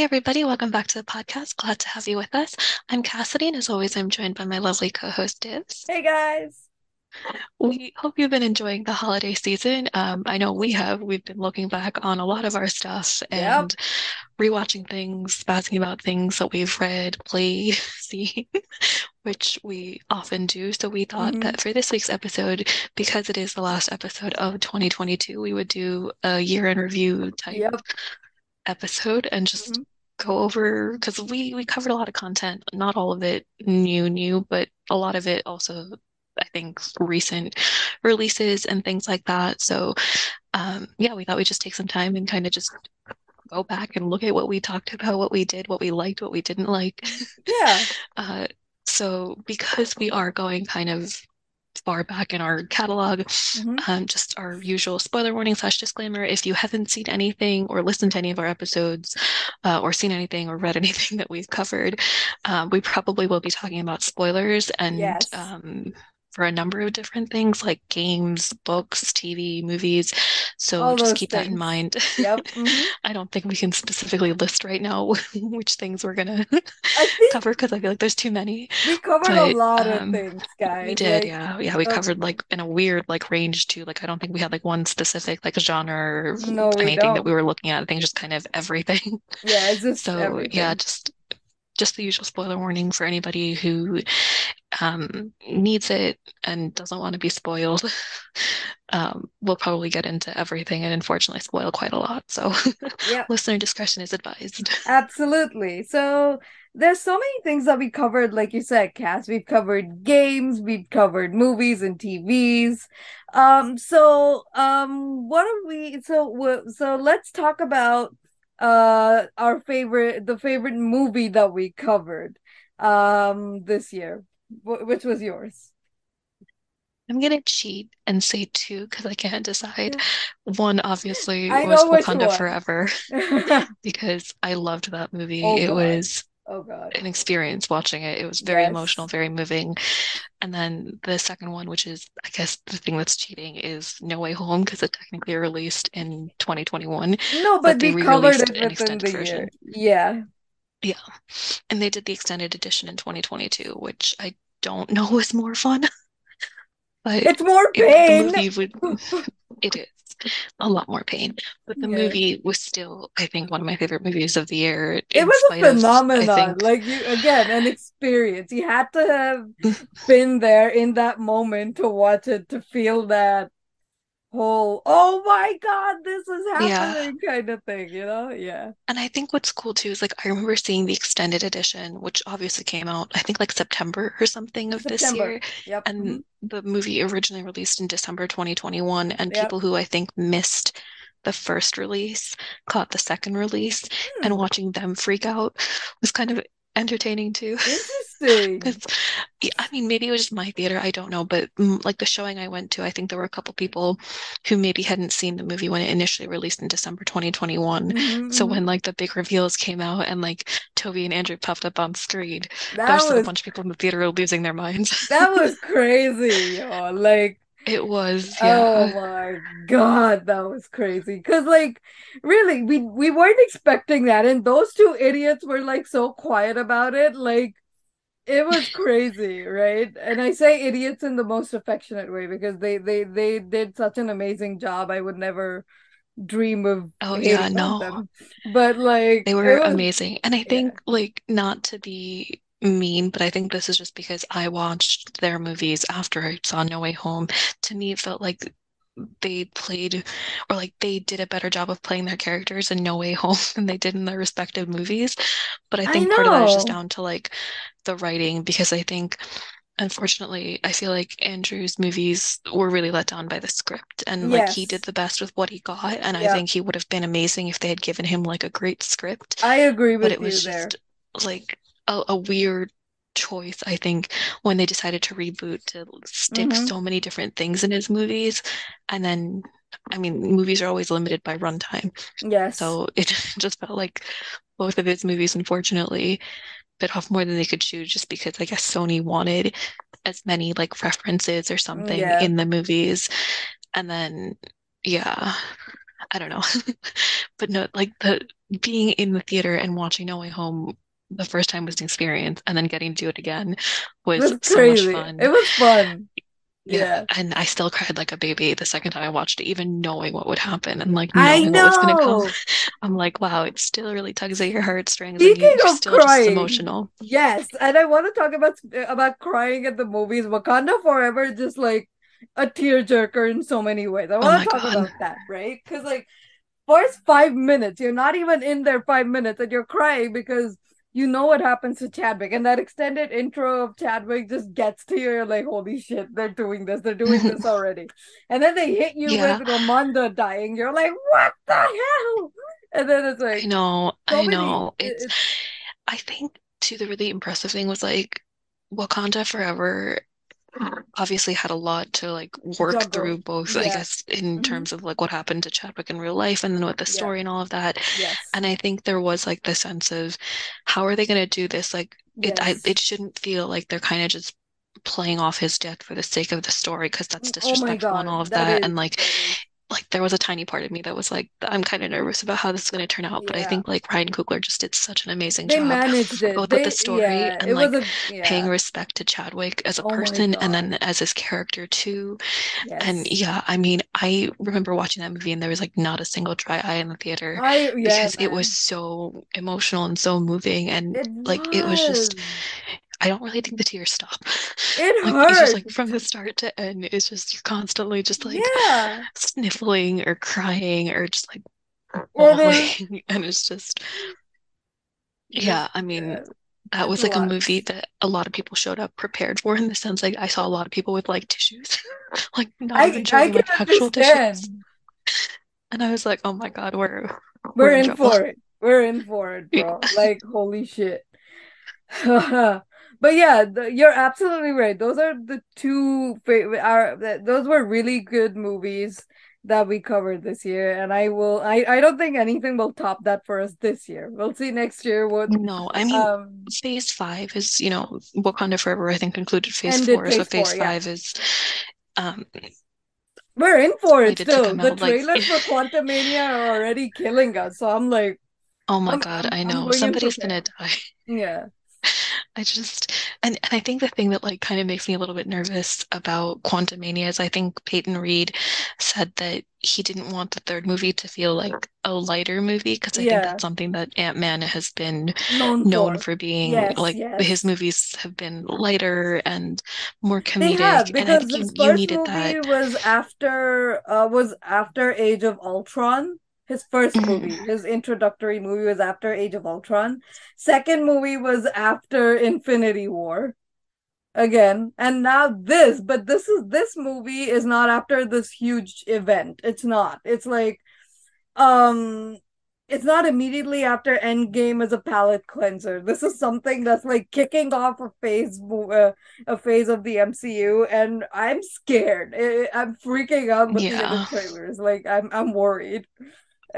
Hey everybody, welcome back to the podcast. Glad to have you with us. I'm Cassidy, and as always, I'm joined by my lovely co-host Divs. Hey guys. We hope you've been enjoying the holiday season. Um, I know we have. We've been looking back on a lot of our stuff Yep. and rewatching things, asking about things that we've read, played, seen, which we often do. So we thought hmm that for this week's episode, because it is the last episode of 2022, we would do a year in review type Yep. episode and just hmm go over because we we covered a lot of content, not all of it new new, but a lot of it also I think recent releases and things like that. So um yeah, we thought we'd just take some time and kind of just go back and look at what we talked about, what we did, what we liked, what we didn't like. Yeah. Uh so because we are going kind of far back in our catalog. hmm Um, just our usual spoiler warning slash disclaimer. If you haven't seen anything or listened to any of our episodes, uh, or seen anything or read anything that we've covered, um, we probably will be talking about spoilers and Yes. um, for a number of different things like games, books, TV, movies. So All just keep that in mind. Yep. hmm I don't think we can specifically list right now which things we're gonna cover because I feel like there's too many. we covered a But lot of things, things, we did, Like, yeah. Yeah, we covered like in a weird like range too. Like I don't think we had like one specific like genre or no, anything that we were looking at. I think just kind of everything. Yeah, it's just So yeah, just just the usual spoiler warning for anybody who um needs it and doesn't want to be spoiled. Um, we'll probably get into everything and unfortunately spoil quite a lot. So Yep. listener discretion is advised. Absolutely. So there's so many things that we covered, like you said, Cass. We've covered games, we've covered movies and TVs. Um, so um, what are we? So so let's talk about uh our favorite, the favorite movie that we covered um this year. Wh- which was yours? I'm gonna cheat and say two because I can't decide. One obviously I was Wakanda. Forever because I loved that movie. Oh It was Oh God. an experience watching it. It was very emotional, very moving. And then the second one, which is I guess the thing that's cheating, is No Way Home because it technically released in 2021, No, but but they re-released it an within extended the year. version. Yeah. Yeah, and they did the extended edition in 2022, which I don't know was more fun, but It's more it, the movie would it is a lot more pain. But the Yeah. movie was still, I think, one of my favorite movies of the year, It was a of, phenomenon. think, Like you again, an experience. You had to have been there in that moment to watch it to feel that whole oh my God, this is yeah. happening kind of thing, you know? Yeah. And I think what's cool too is like I remember seeing the extended edition, which obviously came out, I think like September or something of this September. year. Yep. And mhm, the movie originally released in December 2021, and Yep. people who I think missed the first release caught the second release, and Hmm. watching them freak out was kind of entertaining too. Interesting. I mean, maybe it was just my theater, I don't know, but mm, like the showing I went to, I think there were a couple people who maybe hadn't seen the movie when it initially released in December 2021. hmm So when like the big reveals came out and like Toby and Andrew popped up on screen, there That was a bunch of people in the theater losing their minds. that was crazy, yo. Like It was, Oh my God, that was crazy. Because like really, we we weren't expecting that. And those two idiots were like so quiet about it. Like it was crazy, right? And I say idiots in the most affectionate way because they they they did such an amazing job. I would never dream of Oh yeah, no. them. But like They were was amazing. And I yeah. think like not to be mean, but I think this is just because I watched their movies after I saw No Way Home. To me, it felt like they played or like they did a better job of playing their characters in No Way Home than they did in their respective movies. But I I think part of that is just down to like the writing because I think unfortunately I feel like Andrew's movies were really let down by the script and like he did the best with what he got and I think he would have been amazing if they had given him like a great script, I agree but with it you was there. just like a, a weird choice, I think, when they decided to reboot to stick hmm so many different things in his movies. And then, I mean, movies are always limited by runtime. Yes. So it just felt like both of his movies, unfortunately, bit off more than they could chew just because I guess Sony wanted as many like references or something Yeah. in the movies. And then, yeah, I don't know. But no, like the being in the theater and watching No Way Home the first time was an experience, and then getting to do it again was was so much fun It was fun. Yeah, Yeah. and I still cried like a baby the second time I watched it, even knowing what would happen and like knowing what was going to come. know. I'm like, wow, it still really tugs at your heartstrings, and you're of still just emotional. yes, and I want to talk about about crying at the movies. Wakanda Forever just like a tearjerker in so many ways. I Oh want to talk God. about that, right? Because like first five minutes, you're not even in there five minutes, and you're crying because you know what happens to Chadwick, and that extended intro of Chadwick just gets to you. You're like, holy shit, they're doing this, they're doing this already, and then they hit you with Yeah, Ramonda dying. You're like, what the hell? And then it's like, I know, so I many. know. It's, It, I think too, the really impressive thing was like Wakanda Forever obviously had a lot to like work through both, I guess, in hmm terms of like what happened to Chadwick in real life and then with the Yeah. story and all of that. Yes. And I think there was like the sense of how are they going to do this? Like it, I, it shouldn't feel like they're kind of just playing off his death for the sake of the story because that's Oh disrespectful and all of That that. is. And like. Like there was a tiny part of me that was like, I'm kind of nervous about how this is going to turn out, but I think like Ryan Coogler just did such an amazing They job, managed it. both with the story Yeah. And was like a. paying respect to Chadwick as a Oh person and then as his character too. And yeah, I mean, I remember watching that movie and there was like not a single dry eye in the theater I. Yeah, because it was so emotional and so moving and It like it was just was. I don't really think the tears stop. It Like it's just like from the start to end, it's just you're constantly just like Yeah. sniffling or crying or just like Or. And it's just, yeah, I mean, Yeah. that was like a lot. movie that a lot of people showed up prepared for in the sense like I saw a lot of people with like tissues, like not even I. Joking, can like actual tissues. And I was like, oh my God, we're we're We're in in for it. We're in for it, bro. Like, holy shit. But yeah, the, you're absolutely right. Those are the two favorite. Are those were really good movies that we covered this year, and I will. I I don't think anything will top that for us this year. We'll see next year what No, I mean, um phase five is, you know, Wakanda Forever, I think concluded phase four. So phase phase four. Yeah, five is um we're in for it still. The out like trailers for Quantumania are already killing us, so I'm like, oh my I'm God, I'm I know going somebody's gonna die. Yeah. I just and, and I think the thing that like kind of makes me a little bit nervous about Quantumania is I think Peyton Reed said that he didn't want the third movie to feel like a lighter movie because I think that's something that Ant-Man has been Known known for. for being Yes. like his movies have been lighter and more comedic have and I think you you needed that. movie was after uh was after Age of Ultron. His first Mhm. movie, his introductory movie was after Age of Ultron. Second movie was after Infinity War again. And now this, but this is this movie is not after this huge event. It's not. It's like um it's not immediately after Endgame as a palate cleanser. This is something that's like kicking off a phase, uh, a phase of the MCU, and I'm scared. I'm freaking out looking at the trailers. Like I'm, I'm worried.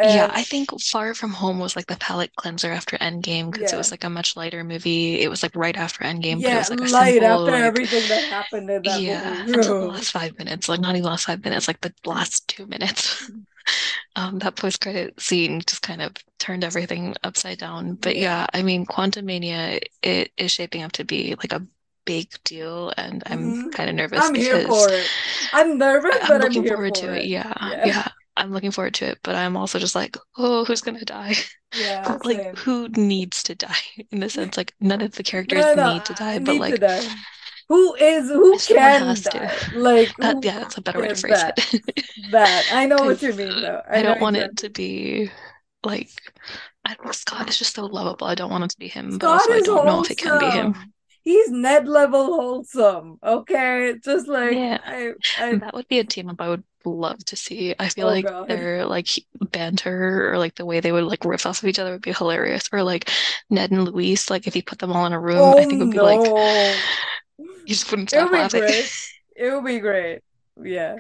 Yeah, I think Far From Home was like the palate cleanser after Endgame because it was like a much lighter movie. It was like right after Endgame, but it yeah, was like a light simple, after like, everything that happened in that yeah, movie. the last five minutes. Like, not even last five minutes, like the last two minutes. Um, that post-credit scene just kind of turned everything upside down. But Yeah. yeah, I mean, Quantumania, it is shaping up to be like a big deal, and I'm Mhm. kind of nervous I'm here for it. I'm nervous, I'm but I'm looking forward for to it. it. Yeah, Yeah, yeah. I'm looking forward to it, but I'm also just like, oh, who's gonna die? yeah, like same. who needs to die in the sense like none of the characters No, no, need to I die, but like die. Who is who can has to. die? Like That yeah, that's a better way to phrase that? it. That I know what you mean, though. I I don't want it to be like I don't know, Scott is just so lovable. I don't want it to be him, but also I don't know if it can be him. He's Ned level wholesome. Okay, just like Yeah, I, I. that would be a team up I would love to see. I feel Oh like God. their like banter or like the way they would like riff off of each other would be hilarious. Or like Ned and Luis, like if you put them all in a room, I Oh think it would be like you just wouldn't It would stop be laughing. great. It would be great. Yeah.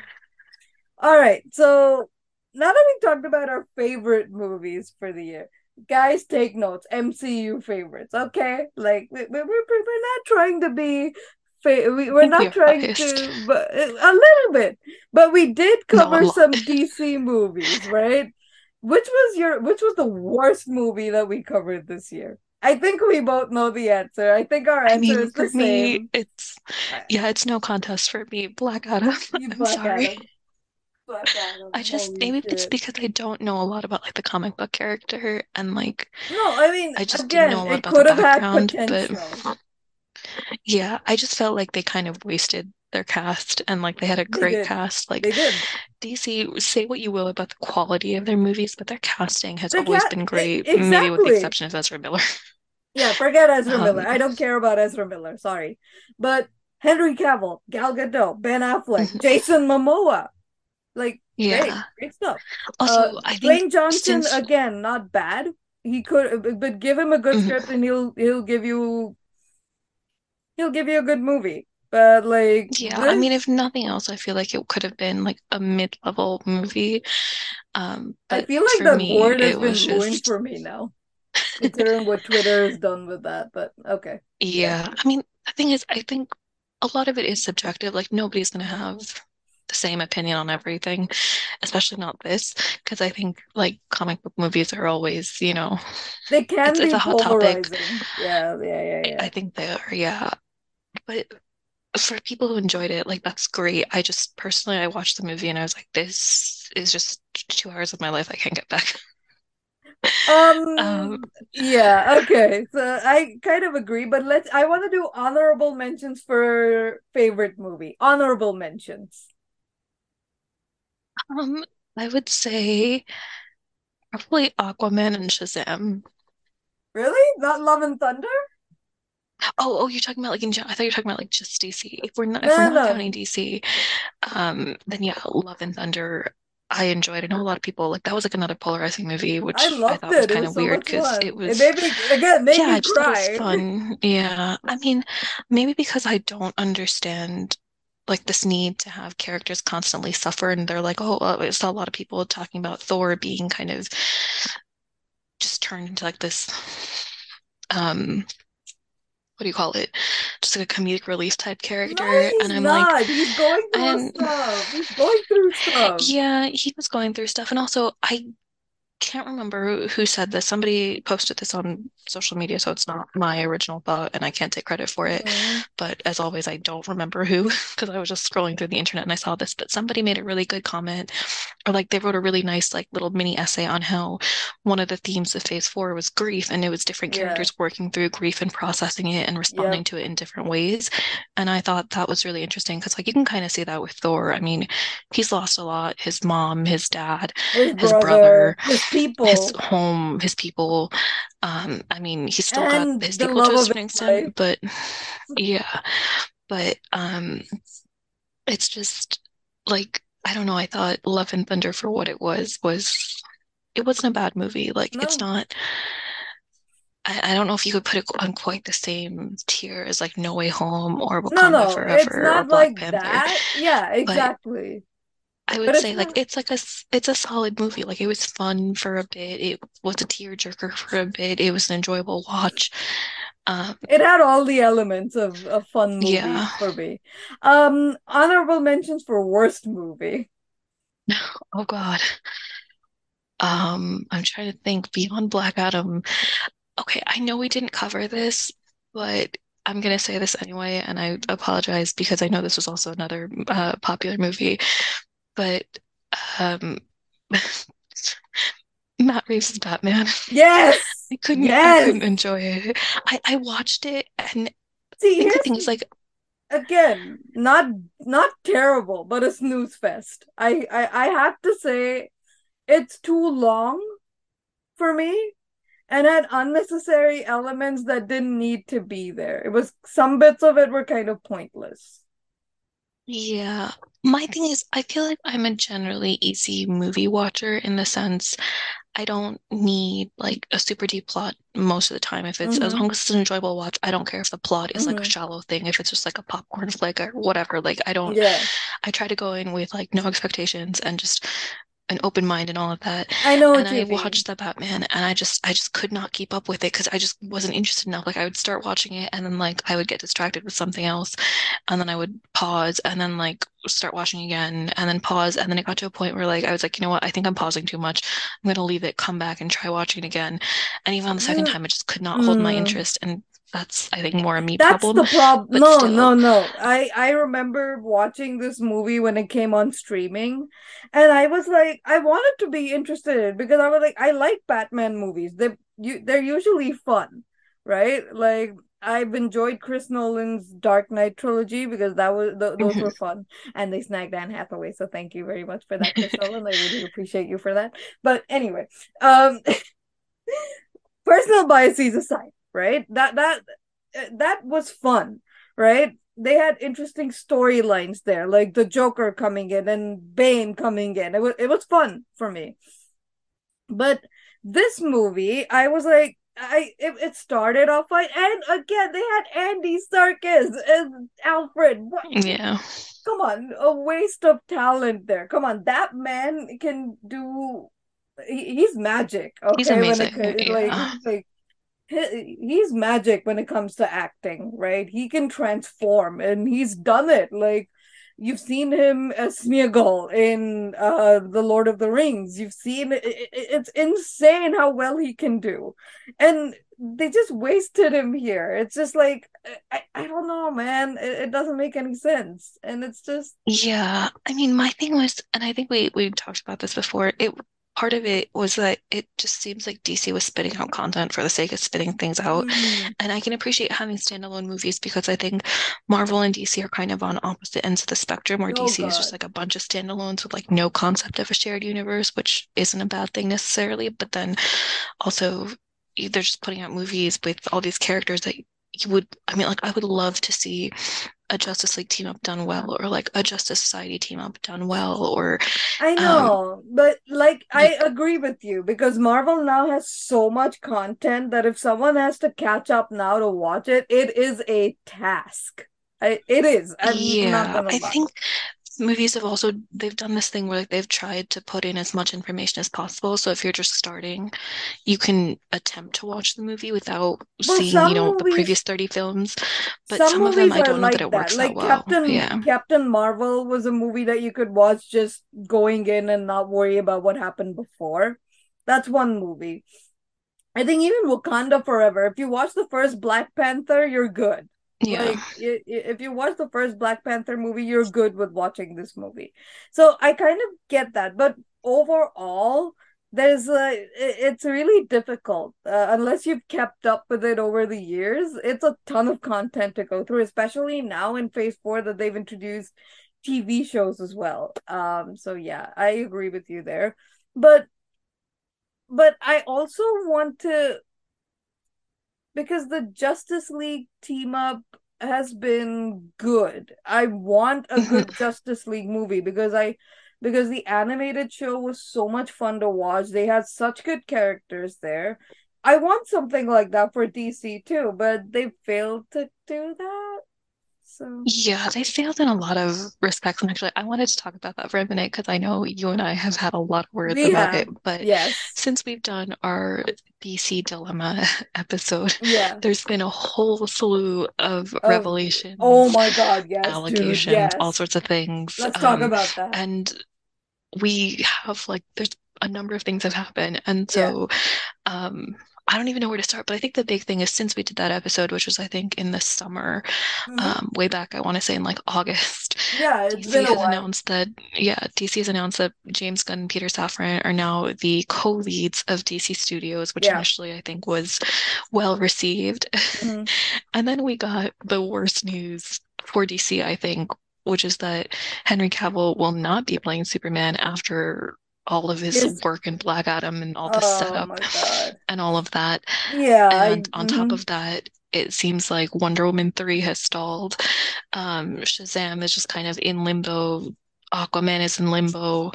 All right. So now that we talked about our favorite movies for the year, guys, take notes. MCU favorites. Okay, like we, we, we're we're not trying to be. We, I we're not trying biased. to, but uh, a little bit. But we did cover some DC movies, right? which was your which was the worst movie that we covered this year? I think we both know the answer. I think our I answer mean, is the for me, same. it's yeah, it's no contest for me. Black Adam. You I'm Black sorry. Adam. I just oh, Holy maybe it's because I don't know a lot about like the comic book character and like No, I mean, I just didn't know a lot about the could have had background, but. Yeah, I just felt like they kind of wasted their cast and like they had a great cast. Like They did. DC, say what you will about the quality of their movies, but their casting has always been great, maybe with the exception of Ezra Miller. Yeah, forget Ezra Miller. Um, I don't care about Ezra Miller. Sorry. But Henry Cavill, Gal Gadot, Ben Affleck, Jason Momoa. Like, great, yeah. great stuff. Uh, Also, I think Dwayne Johnson, since again, not bad. He could, but give him a good mhm, script and he'll he'll give you he'll give you a good movie. But like yeah, I mean, if nothing else, I feel like it could have been like a mid-level movie. Um, I feel like the me, word has been was ruined for me now, considering what Twitter has done with that. But okay, yeah, Yeah, I mean, the thing is, I think a lot of it is subjective. Like nobody's gonna have the same opinion on everything, especially not this, because I think like comic book movies are always, you know, they it's can it's be a hot topic. polarizing. Yeah, yeah, yeah, I, yeah. I think they are, yeah. But for people who enjoyed it, like that's great. I just personally, I watched the movie and I was like, this is just two hours of my life I can't get back. Um, Um, yeah, okay. So I kind of agree, but let's I want to do honorable mentions for favorite movie. Honorable mentions. um, I would say probably Aquaman and Shazam. Really? Not Love and Thunder? Oh, oh, you're talking about like in I thought you were talking about like just DC. If we're not if we're not no. counting DC, um, then yeah, Love and Thunder. I enjoyed. I know a lot of people like that was like another polarizing movie, which I loved thought was it. It kind of so weird because it fun. It was, made me again made yeah, me just thought it was cry. fun. Yeah, I mean, maybe because I don't understand like this need to have characters constantly suffer, and they're like, oh, well, it's a lot of people talking about Thor being kind of just turned into like this, um, what do you call it? Just like a comedic relief type No, character, he's and I'm like. He's going through And stuff. He's going through stuff. yeah, he was going through stuff. And also, I can't remember who said this. Somebody posted this on social media, so it's not my original thought, and I can't take credit for it. Mhm. But as always, I don't remember who because I was just scrolling through the internet and I saw this. But somebody made a really good comment, or like they wrote a really nice, like little mini essay on how one of the themes of Phase Four was grief, and it was different Yeah. characters working through grief and processing it and responding Yep. to it in different ways. And I thought that was really interesting because, like, you can kind of see that with Thor. I mean, he's lost a lot, his mom, his dad His his brother, brother, his his home, his people. Um, I mean, he's still got his the people to a certain extent, but yeah, but um, it's just like I don't know. I thought Love and Thunder for what it was was it wasn't a bad movie. Like it's not. I, I don't know if you could put it on quite the same tier as like No Way Home or No, Wakanda no, it's Forever or not Black like Panther, that. Yeah, exactly. I would say like it's like a it's a solid movie. Like it was fun for a bit. It was a tearjerker for a bit. It was an enjoyable watch. Um, it had all the elements of, a fun yeah. for me. Um, honorable mentions for worst movie. Oh God. Um, I'm trying to think beyond Black Adam. Okay, I know we didn't cover this, but I'm gonna say this anyway, and I apologize because I know this was also another uh, popular movie, but um, Matt Reeves' Batman. Yes, I couldn't I couldn't enjoy it. I I watched it and See, here's thing is like again, not not terrible, but a snooze fest. I I, I have to say, it's too long for me and had unnecessary elements that didn't need to be there. It was some bits of it were kind of pointless. Yeah. My thing is I feel like I'm a generally easy movie watcher in the sense I don't need like a super deep plot most of the time. If it's as Mm-hmm. long as it's an enjoyable watch, I don't care if the plot is like a Mm-hmm. shallow thing, if it's just like a popcorn flick or whatever. Like I don't Yeah. I try to go in with like no expectations and just an open mind and all of that. I know And I you mean. watched the Batman and I just I just could not keep up with it because I just wasn't interested enough. Like I would start watching it and then like I would get distracted with something else and then I would pause and then like start watching again and then pause and then it got to a point where like I was like, you know what, I think I'm pausing too much. I'm gonna leave it, come back and try watching it again. And even on the second time, I just could not hold my mm, interest and that's I think more a me that's problem, the problem. No, no, still. no. I I remember watching this movie when it came on streaming, and I was like, I wanted to be interested in it because I was like, I like Batman movies. They you they're usually fun, right? Like I've enjoyed Chris Nolan's Dark Knight trilogy because that was th those Mhm. were fun, and they snagged Anne Hathaway. So thank you very much for that, Chris Nolan. I really appreciate you for that. But anyway, um. personal biases aside, right? That that that was fun, right? They had interesting storylines there, like the Joker coming in and Bane coming in. It was it was fun for me. But this movie, I was like, I it, it started off fine, and again they had Andy Serkis and Alfred. What? Yeah, Come on, a waste of talent there. Come on, that man can do. He, he's magic. he's Okay, it amazing. could like like he's magic when it comes to acting, right? He can transform and he's done it. Like you've seen him as Smeagol in uh The Lord of the Rings. You've seen it, it, it's insane how well he can do. And they just wasted him here. It's just like I, I don't know, man. It, it doesn't make any sense. And it's just Yeah, I mean, my thing was, and I think we we talked about this before. It part of it was that it just seems like DC was spitting out content for the sake of spitting things out, mm, and I can appreciate having standalone movies because I think Marvel and DC are kind of on opposite ends of the spectrum, where oh DC is just like a bunch of standalones with like no concept of a shared universe, which isn't a bad thing necessarily, but then also they're just putting out movies with all these characters that you would, I mean, like I would love to see a Justice League team up done well, or like a Justice Society team up done well, or I um, know, but like I agree with you because Marvel now has so much content that if someone has to catch up now to watch it, it is a task. I, it is. I'm not yeah, I think movies have also they've done this thing where like they've tried to put in as much information as possible. So if you're just starting, you can attempt to watch the movie without Well, seeing, you know, the previous 30 films. But some some of them, I don't know that like it that. works that Like well. Captain Yeah. Captain Marvel was a movie that you could watch just going in and not worry about what happened before. That's one movie. I think even Wakanda Forever, if you watch the first Black Panther, you're good. Yeah. Like if you watch the first Black Panther movie, you're good with watching this movie. So I kind of get that, but overall, there's a it's really difficult uh, unless you've kept up with it over the years. It's a ton of content to go through, especially now in Phase Four that they've introduced TV shows as well. Um, so yeah, I agree with you there, but but I also want to because the Justice League team up has been good. I want a good Justice League movie because I because the animated show was so much fun to watch. They had such good characters there. I want something like that for DC too, but they failed to do that. So Yeah, they failed in a lot of respects. And actually, I wanted to talk about that for a minute because I know you and I have had a lot of words we about it. But yes. since we've done our DC Dilemma episode, Yeah. there's been a whole slew of oh revelations, my god, yes, dude, allegations, all sorts of things. Let's talk Um, about that. and we have like, there's a number of things have happened. And Yeah. so, um, I don't even know where to start, but I think the big thing is since we did that episode, which was I think in the summer, hmm um, way back, I want to say in like August, Yeah, it's DC been a has while. announced that, yeah, DC has announced that James Gunn and Peter Safran are now the co-leads of DC Studios, which Yeah. initially I think was well received. hmm And then we got the worst news for DC, I think, which is that Henry Cavill will not be playing Superman after all of his work in Black Adam and all the Oh setup and all of that. Yeah, I And on top mhm. of that, it seems like Wonder Woman 3 has stalled. Um, Shazam is just kind of in limbo. Aquaman is in limbo.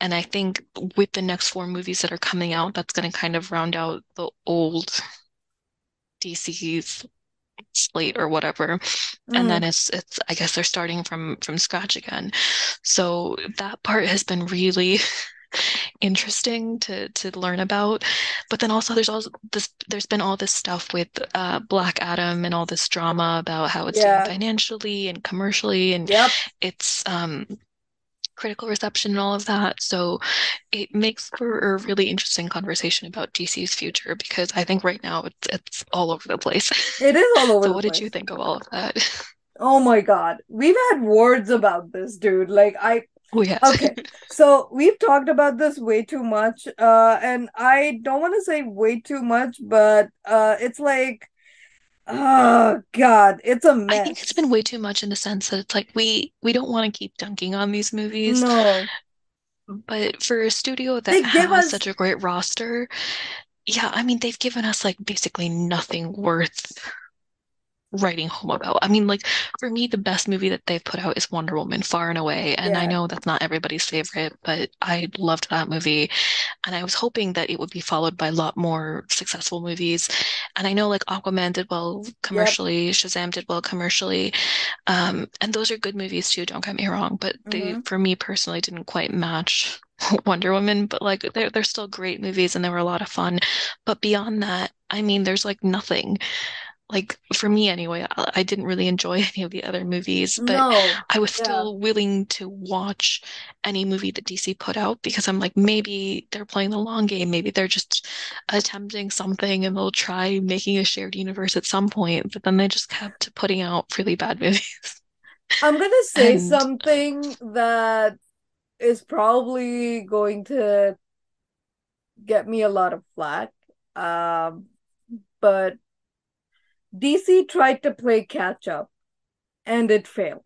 And I think with the next four movies that are coming out, that's going to kind of round out the old DC's slate or whatever. And then it's it's I guess they're starting from from scratch again. So that part has been really interesting to to learn about. But then also there's all this there's been all this stuff with uh Black Adam and all this drama about how it's doing financially and commercially and Yep. its um critical reception and all of that. So it makes for a really interesting conversation about DC's future because I think right now it's it's all over the place. It is all over So the what did you think of all of that? Oh my God. We've had words about this, dude. Like I Oh yes. okay. So we've talked about this way too much. Uh and I don't want to say way too much, but uh it's like oh God, it's a I think it's been way too much in the sense that it's like we we don't want to keep dunking on these movies, No. but for a studio that They has us such a great roster, yeah, I mean they've given us like basically nothing worth writing home about. I mean, like for me, the best movie that they've put out is Wonder Woman, far and away. And I know that's not everybody's favorite, but I loved that movie. And I was hoping that it would be followed by a lot more successful movies. And I know like Aquaman did well Yep. commercially, Shazam did well commercially. Um, and those are good movies too, don't get me wrong, but they, hmm for me personally, didn't quite match Wonder Woman, but like they're they're still great movies and they were a lot of fun. But beyond that, I mean, there's like nothing like for me anyway, I, I didn't really enjoy any of the other movies, but No. I was Yeah. still willing to watch any movie that DC put out because I'm like, maybe they're playing the long game. Maybe they're just attempting something and they'll try making a shared universe at some point. But then they just kept putting out really bad movies. I'm gonna say And something that is probably going to get me a lot of flack. Um, but DC tried to play catch up and it failed.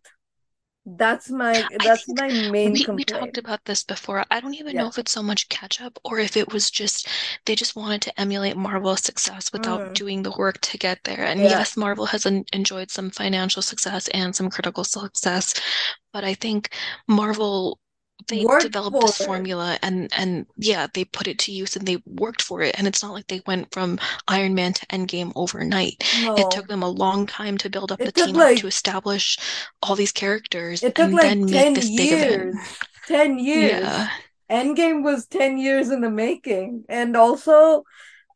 That's my that's my main we we talked about this before. I don't even know if it's so much catch up or if it was just they just wanted to emulate Marvel's success without Mm, doing the work to get there. And yeah. yes, Marvel has en enjoyed some financial success and some critical success, but I think Marvel they Worked developed this it. formula and and yeah, they put it to use and they worked for it. And it's not like they went from Iron Man to Endgame overnight. It took them a long time to build up the It took team up to establish all these characters it took and like then make 10 this big event. years. 10 years. Yeah. Endgame was 10 years in the making. And also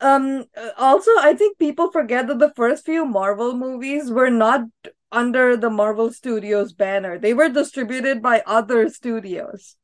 um also I think people forget that the first few Marvel movies were not under the Marvel Studios banner. They were distributed by other studios.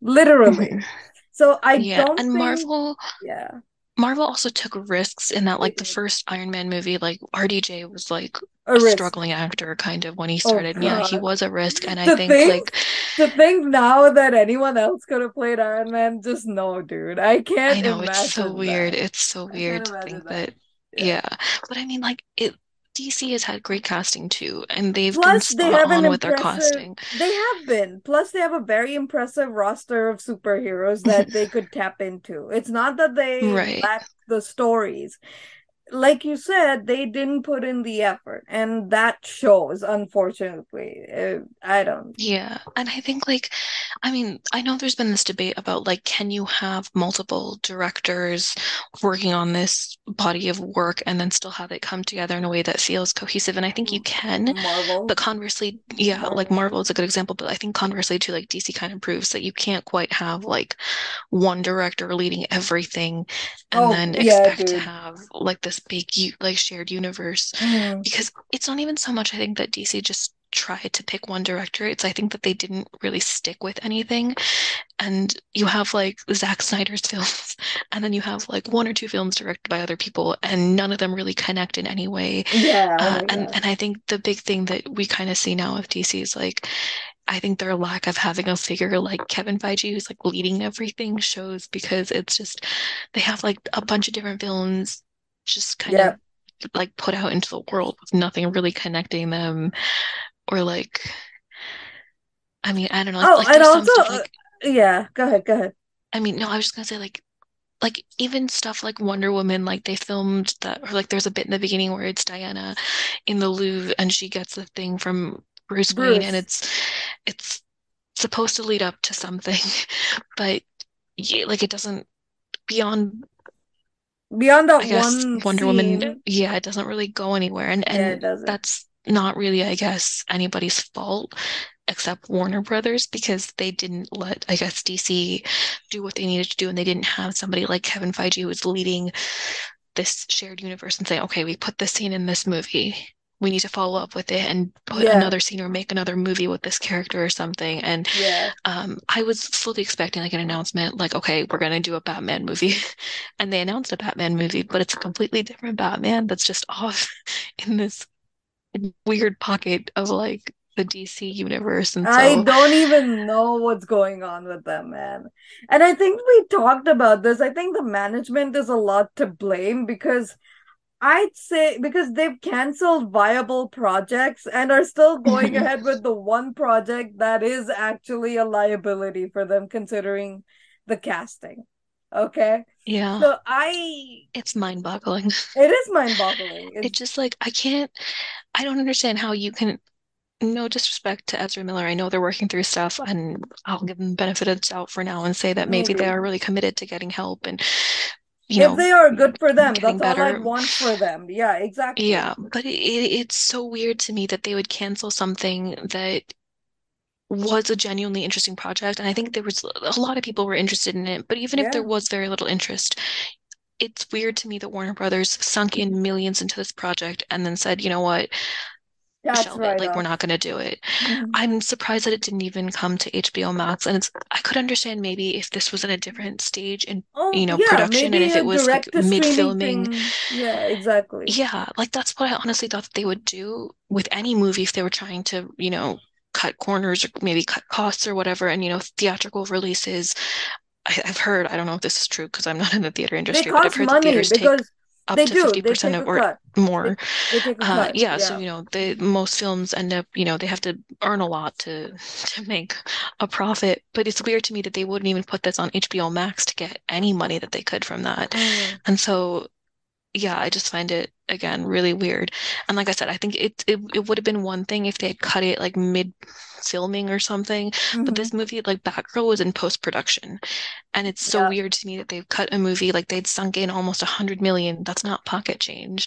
Literally. Mhm. So I Yeah. don't And think Marvel yeah. Marvel also took risks in that like the first Iron Man movie, like RDJ was like A a struggling actor kind of when he Oh started. And yeah, he was a risk. And I think think like to think now that anyone else could have played Iron Man, just no, dude. I I can't I know it's so imagine weird. It's so I weird to think that. that Yeah. yeah. But I mean like it DC has had great casting too, and they've been Plus, they spot have on with their casting. they have been. Plus, they have a very impressive roster of superheroes that they could tap into. It's not that they Right. lack the stories. Like you said, they didn't put in the effort, and that shows, unfortunately. I don't. Yeah. And I think like I mean, I know there's been this debate about like can you have multiple directors working on this body of work and then still have it come together in a way that feels cohesive? And I think you mm-hmm. can, Marvel. but conversely, yeah, like Marvel. Marvel is a good example, but I think conversely too, like DC kind of proves that you can't quite have like one director leading everything and Oh, then yeah, expect to have like this big like shared universe Mm, because it's not even so much I think that DC just tried to pick one director. It's I think that they didn't really stick with anything. And you have like Zack Snyder's films, and then you have like one or two films directed by other people, and none of them really connect in any way. yeah, oh Uh, and and I think the big thing that we kind of see now with DC is like I think their lack of having a figure like Kevin Feige who's like leading everything shows because it's just they have like a bunch of different films just kind of like put out into the world with nothing really connecting them or like I mean I don't know Oh, like and also, stuff uh, like yeah, go ahead, go ahead. I mean no I was just gonna say like like even stuff like Wonder Woman like they filmed that or like there's a bit in the beginning where it's Diana in the Louvre and she gets the thing from Bruce Wayne and it's it's supposed to lead up to something but yeah, like it doesn't beyond Beyond that I guess one Wonder Woman, yeah, it doesn't really go anywhere. And yeah, it and doesn't. that's not really, I guess, anybody's fault except Warner Brothers because they didn't let, I guess, DC do what they needed to do, and they didn't have somebody like Kevin Feige who was leading this shared universe and saying, okay, we put this scene in this movie. We need to follow up with it and put Yeah, another scene or make another movie with this character or something. And yeah. um, I was fully expecting like an announcement, like, okay, we're gonna do a Batman movie. And they announced a Batman movie, but it's a completely different Batman that's just off in this weird pocket of like the DC universe. And I don't even know what's going on with them, man. And I think we talked about this. I think the management is a lot to blame because I'd say because they've canceled viable projects and are still going ahead with the one project that is actually a liability for them considering the casting. Okay. yeah, So I it's mind-boggling. it is mind-boggling. It's It's just like I can't, I don't understand how you can no disrespect to Ezra Miller. I know they're working through stuff, and I'll give them benefit of the doubt for now and say that maybe they are really committed to getting help and, you if know, they are good for them, that's all I'd want for them. Yeah, exactly. Yeah, but it, it, it's so weird to me that they would cancel something that was a genuinely interesting project. And I think there was a lot of people were interested in it, but even if there was very little interest, it's weird to me that Warner Brothers sunk in millions into this project and then said, you know what, that's shelve it. right Like, we're not going to do it. Mm-hmm. I'm surprised that it didn't even come to HBO Max. And it's, I could understand maybe if this was in a different stage in, Oh, you know, yeah, production and if it was like streaming mid-filming. Yeah, exactly. Yeah, like that's what I honestly thought that they would do with any movie if they were trying to, you know, cut corners or maybe cut costs or whatever. And, you know, theatrical releases. I, I've heard, I don't know if this is true because I'm not in the theater industry, but I've heard money theaters take because up they to do. 50% of or. They more they take uh, cut. yeah, so you know, the most films end up, you know, they have to earn a lot to to make a profit. But it's weird to me that they wouldn't even put this on HBO Max to get any money that they could from that. Mm, And so, yeah, I just find it again really weird. And like I said, I think it it, it would have been one thing if they had cut it like mid filming or something. But hmm this movie, like Batgirl, was in post-production. And it's so Yeah. weird to me that they've cut a movie like they'd sunk in almost a hundred million. That's not pocket change.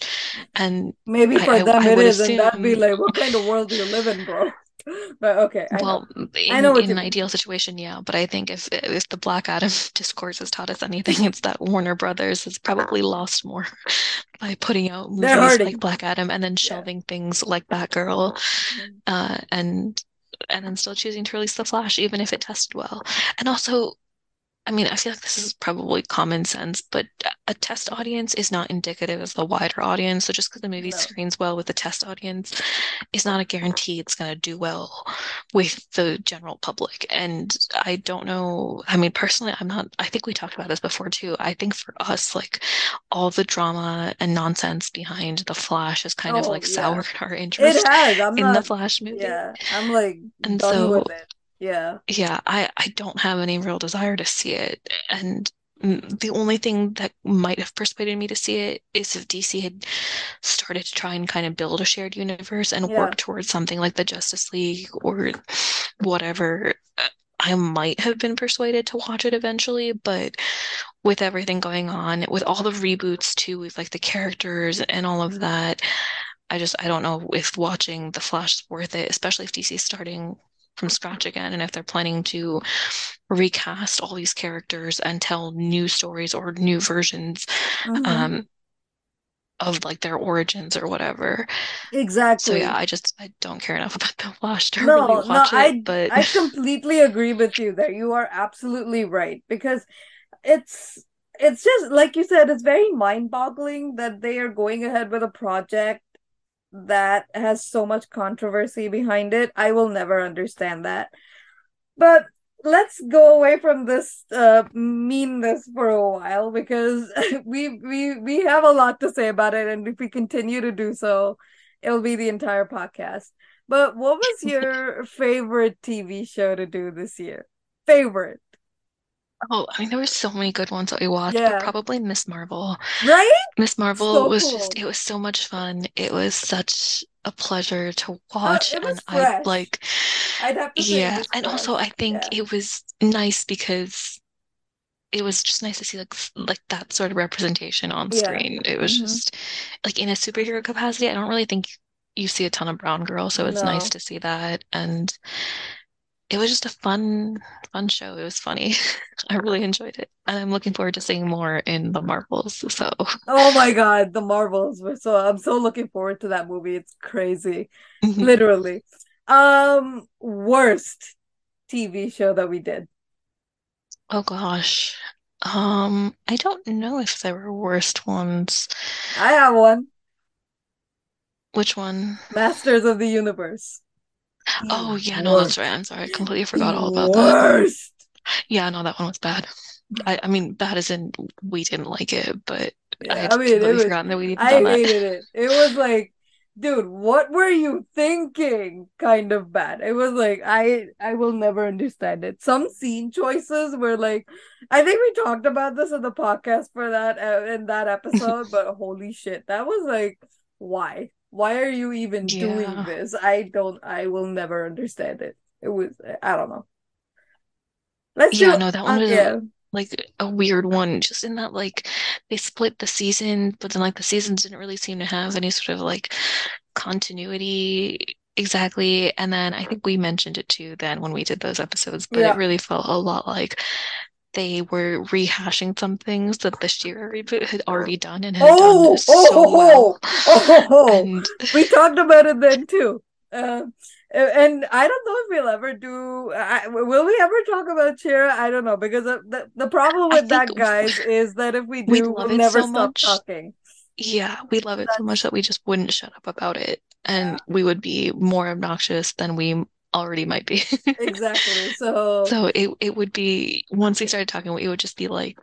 And Maybe for I, I them I it would is, and that'd be like, what kind of world do you live in, bro? But okay, I know. Well, I know in what in you an ideal situation, yeah. But I think if if the Black Adam discourse has taught us anything, it's that Warner Brothers has probably lost more by putting out movies like. Black Adam and then Yeah. shelving things like Batgirl, Mhm. uh, and and then still choosing to release The Flash, even if it tested well. And also, I mean, I feel like this is probably common sense, but a test audience is not indicative of the wider audience. So just because the movie No. screens well with the test audience is not a guarantee it's going to do well with the general public. And I don't know. I mean, personally, I'm not, I think we talked about this before too. I think for us, like all the drama and nonsense behind The Flash has kind of Oh, like yeah. soured our interest in the Flash movie. yeah. I'm like And done so with it. Yeah. yeah, I I don't have any real desire to see it. And the only thing that might have persuaded me to see it is if DC had started to try and kind of build a shared universe and Yeah. work towards something like the Justice League or whatever. uh, I might have been persuaded to watch it eventually, but with everything going on, with all the reboots too, with like the characters and all of that, I just I don't know if watching The Flash is worth it, especially if DC is starting from scratch again and if they're planning to recast all these characters and tell new stories or new versions hmm um, of like their origins or whatever. Exactly. So yeah, I just I don't care enough about The Flash to really No, no, watch it, I but I completely agree with you there. You are absolutely right because it's it's just like you said, it's very mind-boggling that they are going ahead with a project that has so much controversy behind it. I will never understand that. But let's go away from this uh meanness for a while because we we we have a lot to say about it, and if we continue to do so, it'll be the entire podcast. But what was your favorite TV show to do this year? Favorite. Oh, I mean there were so many good ones that we watched, but Yeah. probably Miss Marvel. Right? Miss Marvel So was just cool. it was so much fun. It was such a pleasure to watch and was I fresh. like I'd have to yeah, and also fresh. I think Yeah. it was nice because it was just nice to see like like that sort of representation on Yeah. screen. It was hmm just like in a superhero capacity, I don't really think you see a ton of brown girls, so it's nice No. to see that. And it was just a fun, fun show. It was funny. I really enjoyed it. And I'm looking forward to seeing more in the Marvels. So Oh my God, the Marvels were so I'm so looking forward to that movie. It's crazy. mhm. Literally. Um, worst TV show that we did. oh gosh. Um, I don't know if there were worst ones. I have one. Which one? Masters of the Universe. Oh yeah, no, that's right. I'm sorry. I completely forgot all about that. worst. Yeah, no, that one was bad. I, I mean, bad as in we didn't like it, but I Yeah, I had mean, it completely was, forgotten that we'd even I done that. hated it. It was like, dude, what were you thinking? Kind of bad. It was like, I, I will never understand it. Some scene choices were like, I think we talked about this in the podcast for that, uh, in that episode, but holy shit, that was like, why? Why are you even doing this? I don't, I will never understand it. It was, I don't know. Let's Yeah, do, no, that one uh, was yeah. like a weird one, just in that like they split the season, but then like the seasons didn't really seem to have any sort of like continuity exactly. And then I think we mentioned it too then when we did those episodes, but it really felt a lot like they were rehashing some things that the She-Ra reboot had already done and had done Oh, so oh, well. oh, oh, oh. And We talked about it then too. Uh, and I don't know if we'll ever do. I, will we ever talk about She-Ra? I don't know because the, the problem with that, guys, is that if we we do, love we'll never so stop much. talking. Yeah, we love it so much that we just wouldn't shut up about it. yeah, And we would be more obnoxious than we already might be. exactly. So So it it would be once we started talking, it would just be like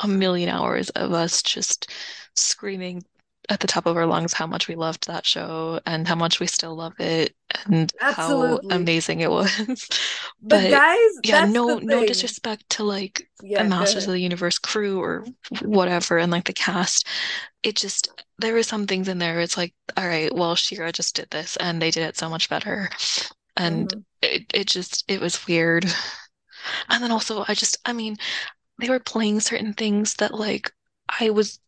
a million hours of us just screaming at the top of our lungs how much we loved that show and how much we still love it and how amazing it was. But But guys, yeah, that's the no no disrespect to like the Yeah, go Masters of the Universe crew or whatever and like the cast. It just there were some things in there. It's like, all right, well, She-Ra just did this and they did it so much better. And hmm it it just it was weird. And then also I just I mean they were playing certain things that like I was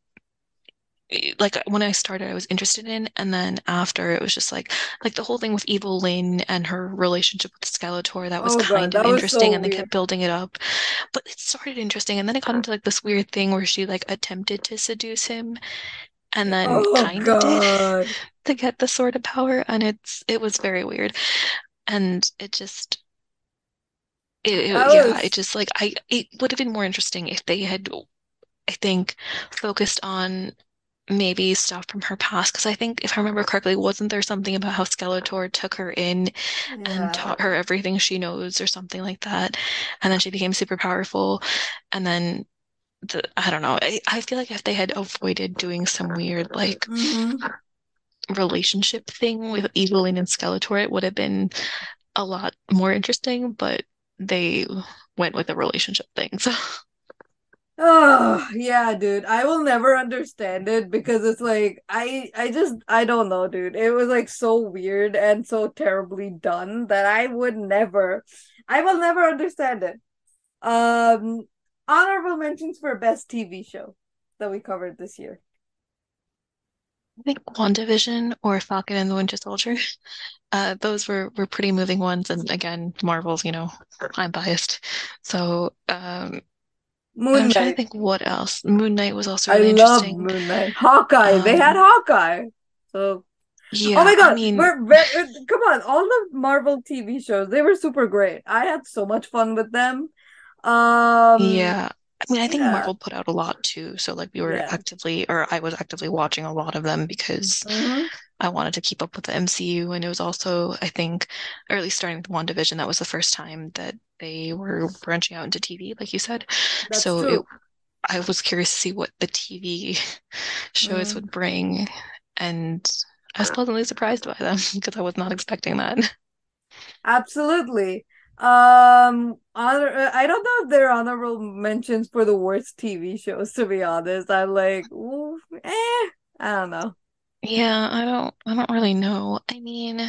like when I started I was interested in. And then after it was just like like the whole thing with Evil-Lyn and her relationship with Skeletor that was Oh God, kind of was interesting. So and they weird. kept building it up. But it started interesting. And then it got into like this weird thing where she like attempted to seduce him. And then Oh kind of did to get the sword of power. And it's it was very weird and it just it, it- yeah it just like I it would have been more interesting if they had I think focused on maybe stuff from her past because I think if I remember correctly, wasn't there something about how Skeletor took her in and taught her everything she knows or something like that, and then she became super powerful, and then the I don't know. I, I feel like if they had avoided doing some weird like hmm relationship thing with Evil-Lyn and Skeletor, it would have been a lot more interesting, but they went with the relationship thing. So Oh, yeah, dude. I will never understand it because it's like I I just I don't know, dude. It was like so weird and so terribly done that I would never I will never understand it. Um honorable mentions for best TV show that we covered this year. I think WandaVision or Falcon and the Winter Soldier. Uh, those were were pretty moving ones, and again, Marvel's, you know, I'm biased. So, um, Moon I'm trying to think what else. Moon Knight was also I really love interesting. Moon Knight. Hawkeye. They had Um, Hawkeye. So Oh yeah, my I God, mean, we're very come on, all the Marvel TV shows, they were super great. I had so much fun with them. Um, yeah. I mean, I think yeah, Marvel put out a lot too. So like we were yeah. actively, or I was actively watching a lot of them because hmm I wanted to keep up with the MCU. And it was also, I think, or at least starting with WandaVision, that was the first time that they were branching out into TV, like you said. That's So it. I was curious to see what the TV shows hmm would bring, and I was pleasantly surprised by them because I was not expecting that. Absolutely. Um, honor, uh, I don't know if they're honorable mentions for the worst TV shows, to be honest. I'm like, ooh, eh, I don't know. Yeah, I don't I don't really know. I mean,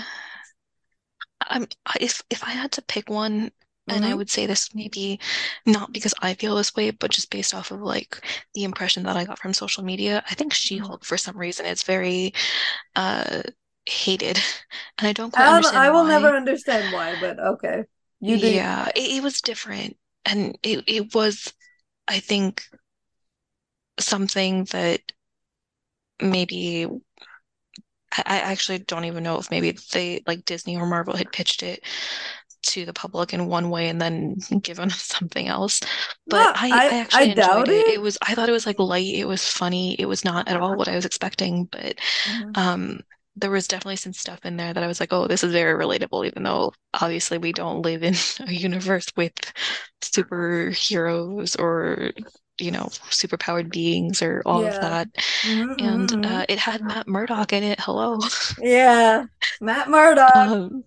I'm if if I had to pick one, and I Mm-hmm. would say this maybe not because I feel this way, but just based off of like the impression that I got from social media. I think Mm-hmm. She-Hulk, for some reason, is very uh hated, and I don't quite I understand will never understand why, but okay. You you. Yeah, it, it was different, and it it was, I think, something that maybe I, I actually don't even know if maybe they like Disney or Marvel had pitched it to the public in one way and then given us something else. But No, I I I I actually enjoyed doubt it. it. It was I thought it was like light, it was funny, it was not at all what I was expecting, but Mm-hmm. um there was definitely some stuff in there that I was like, oh, this is very relatable, even though obviously we don't live in a universe with superheroes or you know, superpowered beings or all of that. Mm-hmm, And mm-hmm. uh, it had Matt Murdock in it. Hello. Yeah. Matt Murdock. Um,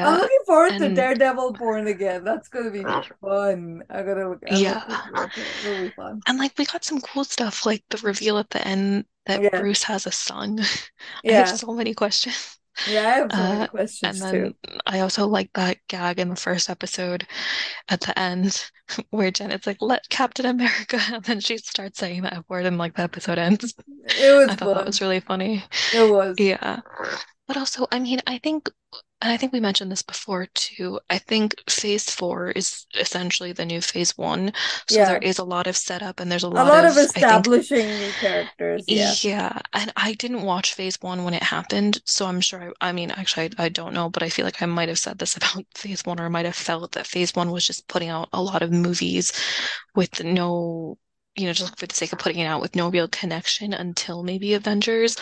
I'm looking forward to Daredevil Born Again. That's gonna be fun. I'm gonna look. I'm yeah, forward it. It'll be fun. and like we got some cool stuff, like the reveal at the end that Yeah. Bruce has a son. I have Yeah. so many questions. Yeah. I have so many Uh, and questions too. then I also like that gag in the first episode at the end where Janet's like, "Let Captain America," and then she starts saying that word, and like the episode ends. It was I thought that was really funny. It was. Yeah. But also, I mean, I think, and I think we mentioned this before too. I think phase four is essentially the new phase one. So there Yeah. is a lot of setup and there's a A lot lot of of, I think, establishing new characters. Yeah. yeah. And I didn't watch phase one when it happened. So I'm sure, I, I mean, actually, I, I don't know, but I feel like I might have said this about phase one or I might have felt that phase one was just putting out a lot of movies with no, you know, just for the sake of putting it out with no real connection until maybe Avengers.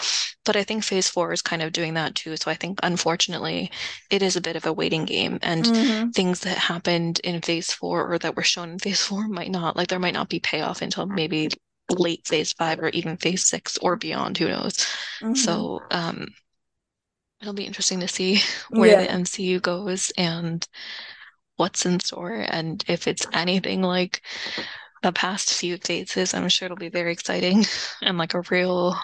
But I think Phase Four is kind of doing that too. So I think, unfortunately, it is a bit of a waiting game, and Mm-hmm. things that happened in Phase Four or that were shown in Phase Four might not, like, there might not be payoff until maybe late Phase Five or even Phase Six or beyond. Who knows? Mm-hmm. So, um, it'll be interesting to see where the MCU goes and what's in store, and if it's anything like the past few dates is. I'm sure it'll be very exciting and like a real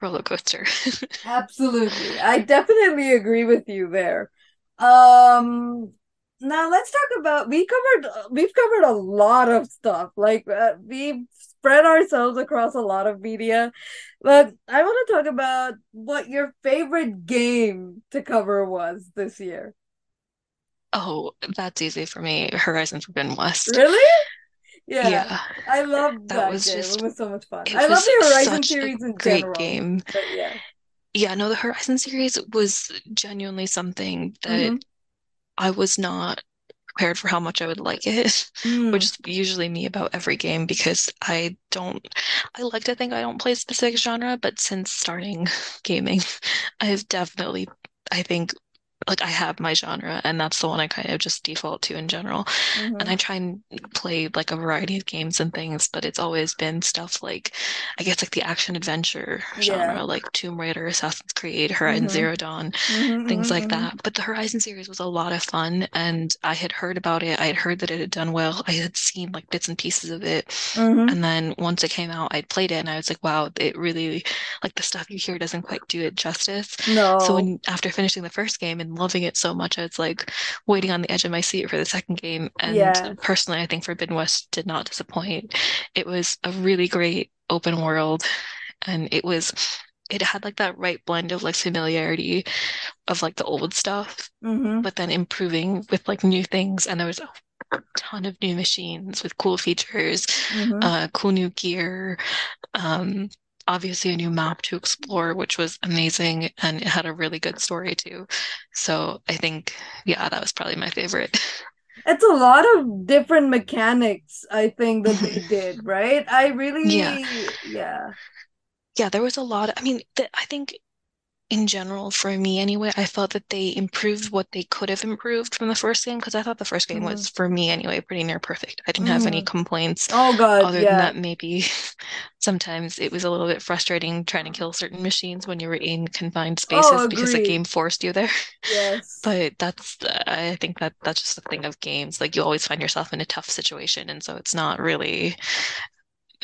roller coaster. Absolutely. I definitely agree with you there. Um now let's talk about we covered we've covered a lot of stuff. Like uh, we've spread ourselves across a lot of media. But I want to talk about what your favorite game to cover was this year. Oh, that's easy for me. Horizon Forbidden West. Really? Yeah. Yeah, I loved that that was game. It just, was so much fun. I love the Horizon series in great general. game. Yeah. Yeah, no, the Horizon series was genuinely something that Mm-hmm. I was not prepared for how much I would like it, which Mm. is usually me about every game because I don't, I like to think I don't play a specific genre, but since starting gaming, I've definitely, I think, like I have my genre, and that's the one I kind of just default to in general. And Mm-hmm. I try and play like a variety of games and things, but it's always been stuff like, I guess, like the action adventure Yeah. genre, like Tomb Raider, Assassin's Creed, Horizon Mm-hmm. Zero Dawn, Mm-hmm. things like Mm-hmm. that. But the Horizon series was a lot of fun, and I had heard about it. I had heard that it had done well. I had seen like bits and pieces of it. Mm-hmm. And then once it came out, I'd played it and I was like, wow, it really, like the stuff you hear doesn't quite do it justice. No. So when after finishing the first game and loving it so much, I was like waiting on the edge of my seat for the second game. Yeah. And personally, I think Forbidden West did not disappoint. It was a really great open world, and it was it had like that right blend of like familiarity of like the old stuff, Mm-hmm. but then improving with like new things. And there was a ton of new machines with cool features, Mm-hmm. uh, cool new gear, um, obviously a new map to explore, which was amazing, and it had a really good story too. So I think, yeah, that was probably my favorite. It's a lot of different mechanics, I think, that they did, right? I really, yeah. yeah, Yeah, there was a lot. I mean, I think in general, for me anyway, I felt that they improved what they could have improved from the first game because I thought the first game Mm-hmm. was, for me anyway, pretty near perfect. I didn't have any Mm-hmm. complaints Oh God, other than that maybe sometimes it was a little bit frustrating trying to kill certain machines when you were in confined Oh, spaces because the game forced you there. Yes. But that's, I think that that's just the thing of games. Like you always find yourself in a tough situation, and so it's not really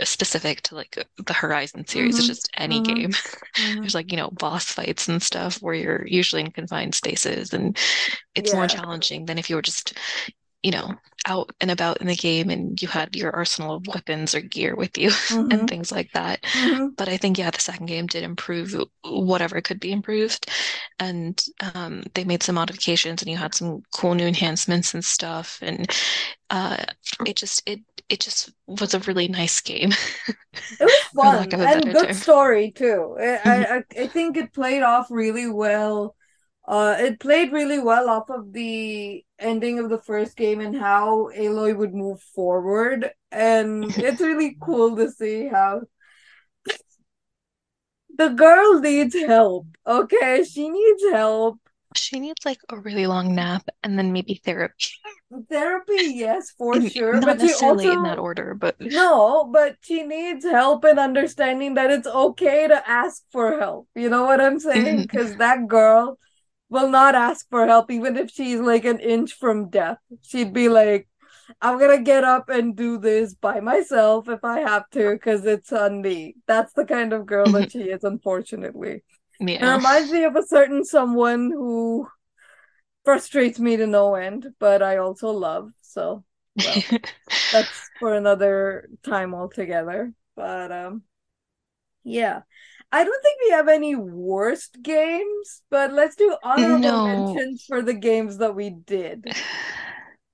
specific to like the Horizon series. It's Mm-hmm. just any Mm-hmm. game. Mm-hmm. There's like, you know, boss fights and stuff where you're usually in confined spaces and it's more challenging than if you were just, you know, out and about in the game and you had your arsenal of weapons or gear with you and Mm-hmm. things like that. Mm-hmm. But I think, yeah, the second game did improve whatever could be improved. And um, they made some modifications and you had some cool new enhancements and stuff. And uh, it just it it just was a really nice game, It was fun and good term. story too. I, Mhm. I I think it played off really well. Uh, it played really well off of the ending of the first game and how Aloy would move forward. And it's really cool to see how the girl needs help. Okay, she needs help. She needs like a really long nap and then maybe therapy. Therapy, yes, for sure, not but necessarily in that order, but No, but she needs help in understanding that it's okay to ask for help. You know what I'm saying? Because that girl will not ask for help, even if she's like an inch from death. She'd be like, I'm gonna get up and do this by myself if I have to, because it's on me. That's the kind of girl that she is, unfortunately. It reminds me of a certain someone who frustrates me to no end, but I also love. So, well that's for another time altogether. But um yeah. I don't think we have any worst games, but let's do honorable No. mentions for the games that we did.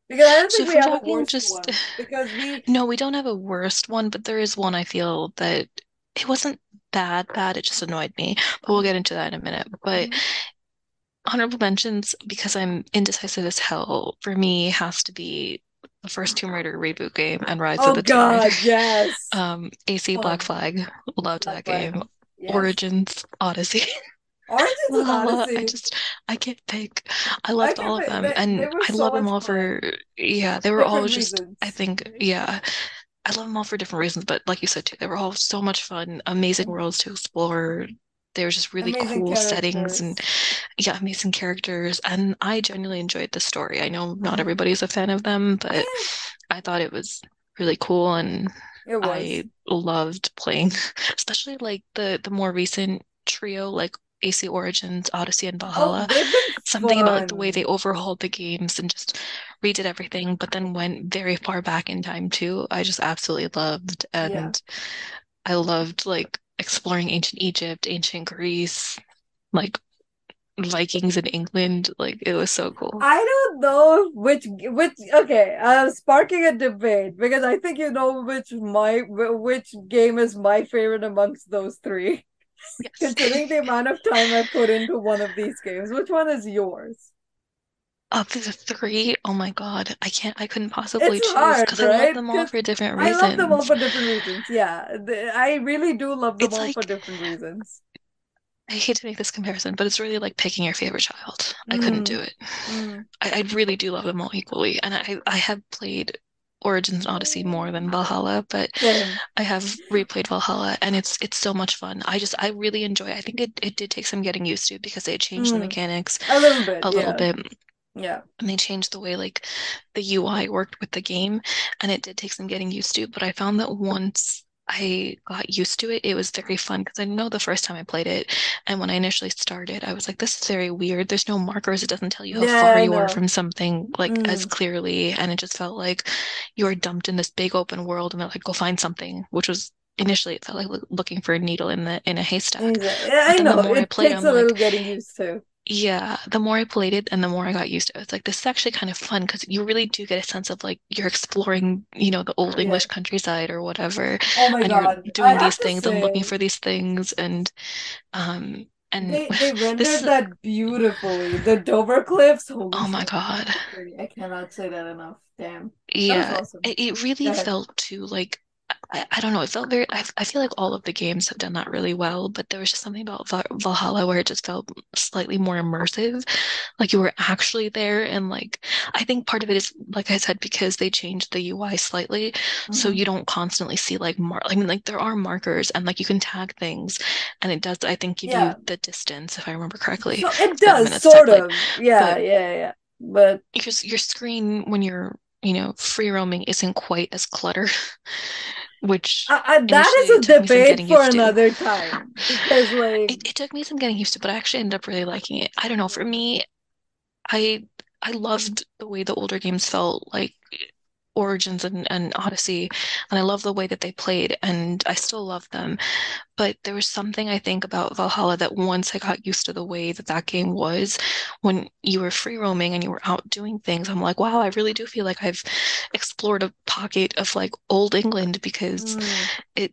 Because I don't think if we have a worst just one. Because we no, we don't have a worst one, but there is one I feel that it wasn't bad, bad, it just annoyed me. But we'll get into that in a minute. But Mhm. honorable mentions, because I'm indecisive as hell, for me has to be the first Tomb Raider reboot game and Rise of Oh the Tomb Raider. God, yes. Um, AC Black Flag, loved Black that Flag. game. Yes. Origins, Odyssey. Origins Valhalla, I just I can't pick. I I loved can all of them, they, they and were I so love them all fun. for yeah, they were all Different just I think yeah, I love them all for different reasons. But like you said too, they were all so much fun, amazing worlds to explore. They were just really Amazing cool settings and yeah, amazing characters. And I genuinely enjoyed the story. I know not Mhm. everybody's a fan of them, but I thought it was really cool and It was. I loved playing, especially like the the more recent trio, like AC Origins, Odyssey, and Oh, Valhalla. been Something about like the way they overhauled the games and just redid everything, but then went very far back in time too. I just absolutely loved, Yeah. and I loved like exploring ancient Egypt, ancient Greece, like Vikings in England. Like it was so cool. I don't know which which okay, I'm sparking a debate because I think you know which my which game is my favorite amongst those three. Yes. Considering the amount of time I put into one of these games, which one is yours? Of the three, oh my God, I can't, I couldn't It's possibly choose hard, because I love them all for different reasons. I love them all for different reasons. Yeah, I really do love them It's all for different reasons. I hate to make this comparison, but it's really like picking your favorite child. I couldn't Mm, do it. mm. I, I really do love them all equally. And I, I have played Origins and Odyssey more than Valhalla, but Same. I have replayed Valhalla and it's it's so much fun. I just I really enjoy it. I think it, it did take some getting used to because they changed the Mm. mechanics A little bit, a little yeah. bit. Yeah. and they changed the way like the UI worked with the game, and it did take some getting used to. But I found that once I got used to it, it was very fun because I know the first time I played it, and when I initially started, I was like, "This is very weird. There's no markers. It doesn't tell you how Yeah, far you are from something like as Mm. clearly." And it just felt like you were dumped in this big open world, and they're like, "Go find something," which was initially it felt like loo- looking for a needle in the in a haystack. Exa- Yeah, I know. more I It played, takes I'm a little like, getting used to. Yeah, the more I played it and the more I got used to it, it's like this is actually kind of fun because you really do get a sense of like you're exploring, you know, the old Yeah. English countryside or whatever, Oh my and you're God. I doing these to things and looking for these things and um and they they this rendered is that beautifully. The Dover Cliffs, oh my. God. I cannot say that enough. Damn. Yeah, awesome. it, it really felt too like I, I don't know, it felt very I, I feel like all of the games have done that really well, but there was just something about Valhalla where it just felt slightly more immersive. Like you were actually there and like I think part of it is like I said because they changed the UI slightly so Mhm. you don't constantly see like mar I mean like there are markers and like you can tag things and it does I think give you the distance if I remember correctly So it does, sort of. Yeah, but yeah, yeah. But your your screen when you're you know free roaming isn't quite as cluttered which I, I, that is a took me some debate for to. another time because like It, it took me some getting used to, but I actually ended up really liking it. I don't know, for me, I I loved the way the older games felt like Origins and, and Odyssey, and I love the way that they played, and I still love them. But there was something I think about Valhalla that once I got used to the way that that game was, when you were free roaming and you were out doing things, I'm like, wow, I really do feel like I've explored a pocket of like old England because mm, it.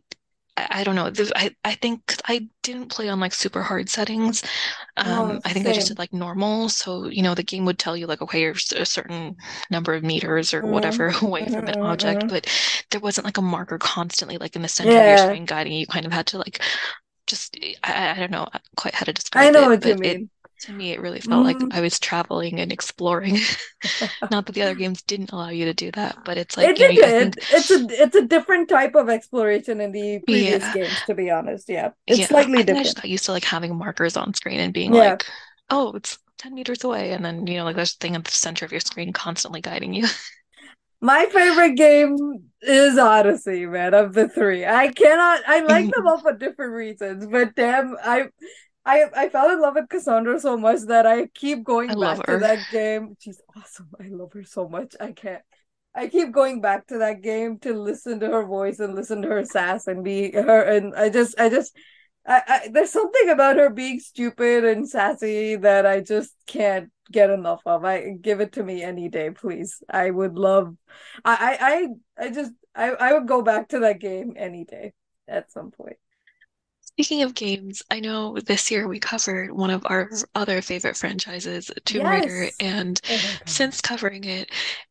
I, I don't know. I I think I didn't play on like super hard settings. Um, I think I just did like normal. So, you know, the game would tell you like, okay, you're a certain number of meters or mm, whatever away mhm, from an mhm, object, mhm. but there wasn't like a marker constantly like in the center of your screen guiding you. You kind of had to like just I, I don't know quite how to describe I know it, what you mean to me it really felt like mm. I was traveling and exploring. Not that the other games didn't allow you to do that, but it's like, It you know, did I think. It's a it's a different type of exploration in the previous yeah, games, to be honest. Yeah. It's yeah. slightly I think I just got used to like having markers on screen and being Yeah. like, oh, it's 10 meters away. And then, you know, like there's a thing at the center of your screen constantly guiding you. My favorite game is Odyssey, man, of the three. I cannot I like them all for different reasons, but damn, I I I fell in love with Cassandra so much that I keep going love back to that game. She's awesome. I love her so much. I can't I keep going back to that game to listen to her voice and listen to her sass and be her and I just I just I, I there's something about her being stupid and sassy that I just can't get enough of. I give it to me any day, please. I would love I I I, I just I, I would go back to that game any day at some point. Speaking of games, I know this year we covered one of our other favorite franchises, Tomb Raider, and Oh since covering it,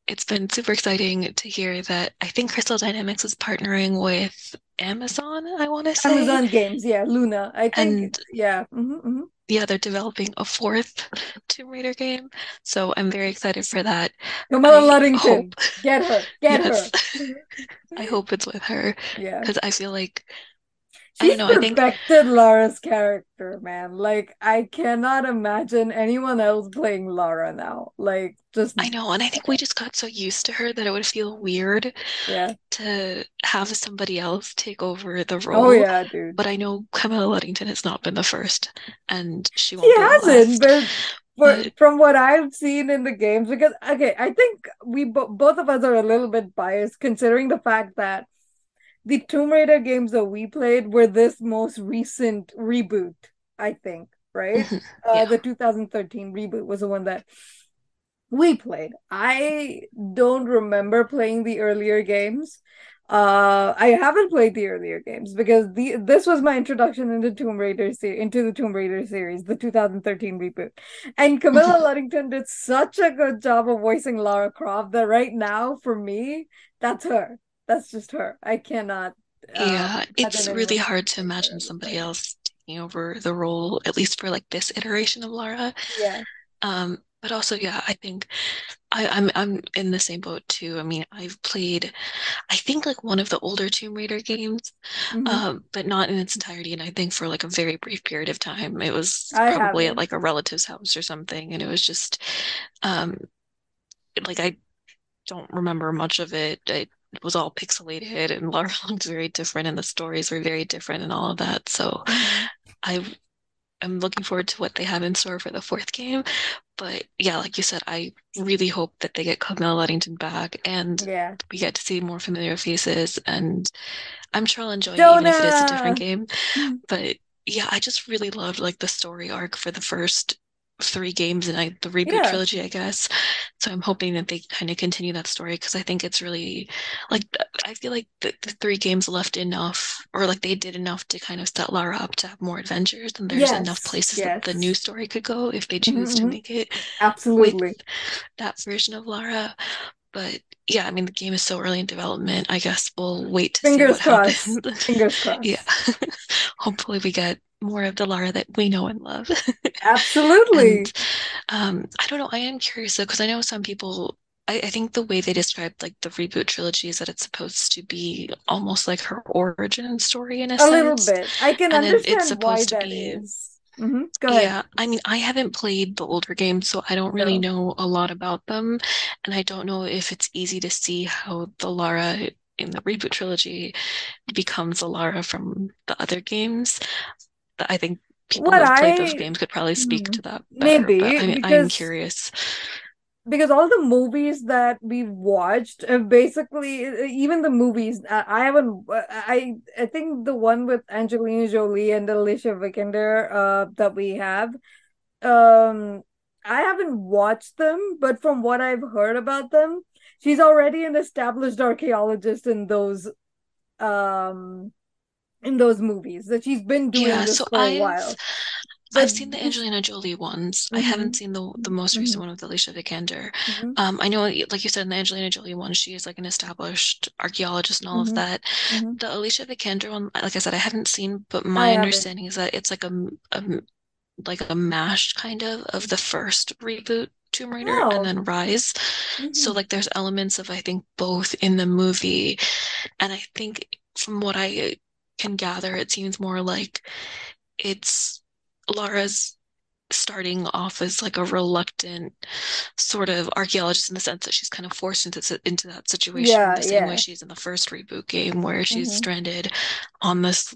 it's been super exciting to hear that I think Crystal Dynamics is partnering with Amazon, I want to say, Amazon games, yeah, Luna. I think and yeah. hmm hmm yeah, they're developing a fourth Tomb Raider game. So I'm very excited for that. Camilla I hope, Luddington. Get her. Get yes, her. I hope it's with her yeah. because I feel like, I don't know, I think perfected Lara's character, man. Like I cannot imagine anyone else playing Lara now. Like just I know, and I think we just got so used to her that it would feel weird yeah. to have somebody else take over the oh, role. Oh yeah, dude. But I know Camilla Luddington has not been the first, and she She won't be the hasn't, last. but for, But from what I've seen in the games, because okay, I think we bo- both of us are a little bit biased considering the fact that the Tomb Raider games that we played were this most recent reboot, I think, right? Uh, yeah, the 2013 reboot was the one that we played. I don't remember playing the earlier games. Uh, I haven't played the earlier games because the this was my introduction into Tomb Raider se- into the Tomb Raider series, the 2013 reboot. And Camilla. Luddington did such a good job of voicing Lara Croft that right now, for me, that's her. That's just her. I cannot uh, Yeah, it's really hard to imagine somebody else taking over the role, at least for like this iteration of Lara. Yeah. Um, but also, yeah, I think I, I'm I'm in the same boat too. I mean, I've played, I think like one of the older Tomb Raider games, hmm um, but not in its entirety. And I think for like a very brief period of time, it was I probably at haven't. like a relative's house or something, and it was just, um, like I don't remember much of it. It was all pixelated, and Lara looked very different, and the stories were very different, and all of that. So hmm I I'm looking forward to what they have in store for the fourth game. But yeah, like you said, I really hope that they get Camilla Luddington back and Yeah. we get to see more familiar faces. And I'm sure I'll enjoy it, even if it is a different game. But yeah, I just really loved like the story arc for the first three games and I the reboot Yeah. trilogy, I guess. So I'm hoping that they kind of continue that story because I think it's really like I feel like the, the three games left enough or like they did enough to kind of set Lara up to have more adventures and there's enough Yes. places that the new story could go if they choose to hmm make it Absolutely. that version of Lara. But yeah, I mean, the game is so early in development. I guess we'll wait to see Fingers what crossed. happens. Fingers Yeah. Hopefully we get more of the Lara that we know and love. And Absolutely. um, I don't know, I am curious though, because I know some people I, I think the way they described like the reboot trilogy is that it's supposed to be almost like her origin story in a A little bit. I can And then it's understand why supposed to that be is. hmm Go ahead. yeah, I mean, I haven't played the older games, so I don't really No. know a lot about them. And I don't know if it's easy to see how the Lara in the reboot trilogy becomes Alara from the other games. I think people who What have played those games could probably speak hmm, to that better, maybe I mean, I'm curious. because all the movies that we've watched have basically even the movies I, I haven't I I think the one with Angelina Jolie and Alicia Vikander uh that we have um I haven't watched them but from what I've heard about them she's already an established archaeologist in those um in those movies that she's been doing Yeah, this so for a I've while. But I've seen the Angelina Jolie ones. I haven't seen the the most recent hmm one with Alicia Vikander. hmm Um, I know, like you said, in the Angelina Jolie one, she is like an established archaeologist and all of hmm that. hmm The Alicia Vikander one, like I said, I haven't seen, but my understanding is that it's like a, a like a mash kind of of the first reboot Tomb Raider and oh. then Rise. So hmm like there's elements of I think both in the movie, and I think from what I can gather, it seems more like it's Lara's starting off as like a reluctant sort of archaeologist in the sense that she's kind of forced into into that situation yeah the same way she's in the first reboot game where she's hmm stranded on this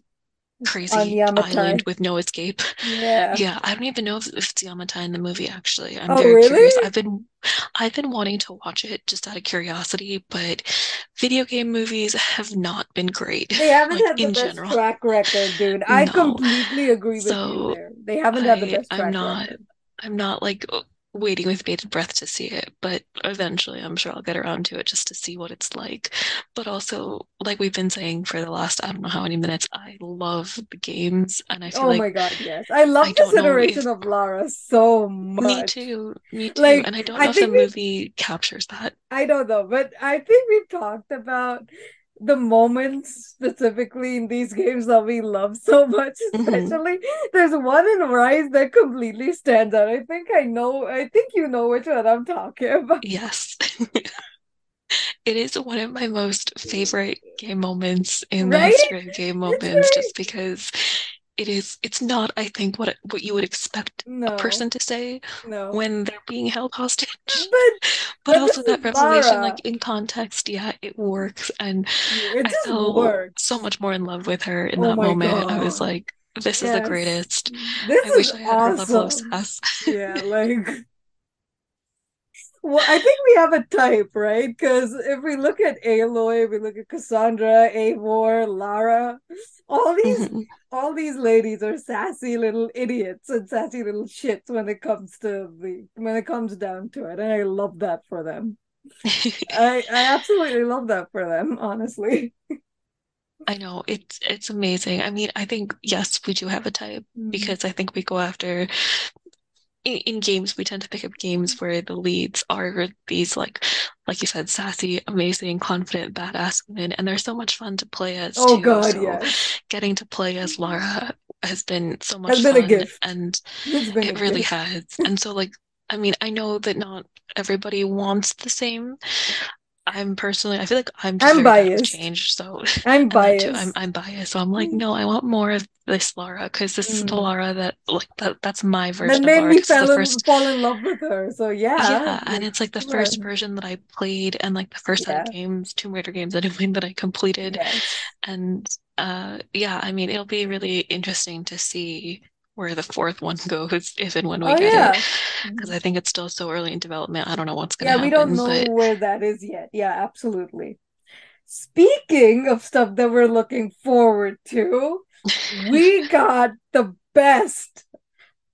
crazy island with no escape. Yeah. Yeah, I don't even know if, if it's Yamatai in the movie actually. I'm Oh, very curious. really? I've been I've been wanting to watch it just out of curiosity, but video game movies have not been great, They haven't like had the in best general. track record, dude. I No. completely agree with you So there. They haven't had the best I'm track not record. I'm not like waiting with bated breath to see it, but eventually I'm sure I'll get around to it just to see what it's like. But also, like we've been saying for the last I don't know how many minutes, I love the games and I feel Oh like my God, yes. I love I this iteration if of Lara so much. me too, me too. Like, And I don't I know if the we movie captures that. I don't know, but I think we've talked about the moments specifically in these games that we love so much, hmm especially there's one in Rise that completely stands out. I think I know, I think you know which one I'm talking about. Yes. It is one of my most favorite game moments in the Right? history of game moments, very just because it is, it's not, I think, what what you would expect a person to say no. when they're being held hostage. But But but also that revelation, Lara. like in context, yeah, it works. And It I fell so much more in love with her in Oh that moment. I was like, this is the greatest. This I is wish I had her level of awesome. sass. Yeah, like Well, I think we have a type, right? Because if we look at Aloy, we look at Cassandra, Eivor, Lara, all these Mhm. all these ladies are sassy little idiots and sassy little shits when it comes to the when it comes down to it. And I love that for them. I I absolutely love that for them, honestly. I know it's it's amazing. I mean, I think yes, we do have a type Mm. because I think we go after in, in games we tend to pick up games where the leads are these like like you said, sassy, amazing, confident, badass women, and they're so much fun to play as Oh too. God, So yes. getting to play as Lara has been so much been a fun gift. and it really gift. has. And so like I mean, I know that not everybody wants the same I'm personally, I feel like I'm just I'm very bad with biased. change. So, I'm that too, I'm biased. I'm biased. So I'm like, no, I want more of this Laura because this is the Mm. Laura that like that that's my That version of made me it's the fall in, first, fall in love with her. So yeah, yeah, and it's like the first version that I played and like the first set of Yeah. games, Tomb Raider games anyway, that I completed. Yes. And uh, yeah, I mean, it'll be really interesting to see where the fourth one goes if and when we Oh get it yeah. because Mhm. I think it's still so early in development. I don't know what's going to Yeah, we don't know but. where that is yet. Yeah, absolutely. Speaking of stuff that we're looking forward to, we got the best,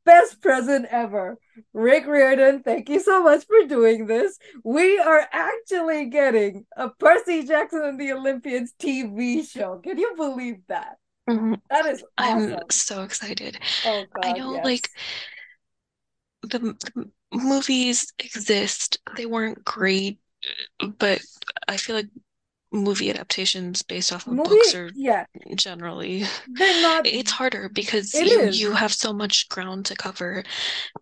best present ever. Rick Riordan, thank you so much for doing this. We are actually getting a Percy Jackson and the Olympians TV show. Can you believe that? Mhm. That is I'm so excited. Oh God, I know, like, the, the movies exist. They weren't great, but I feel like movie adaptations based off of books are yeah, generally they're not. it's harder because It you is. you have so much ground to cover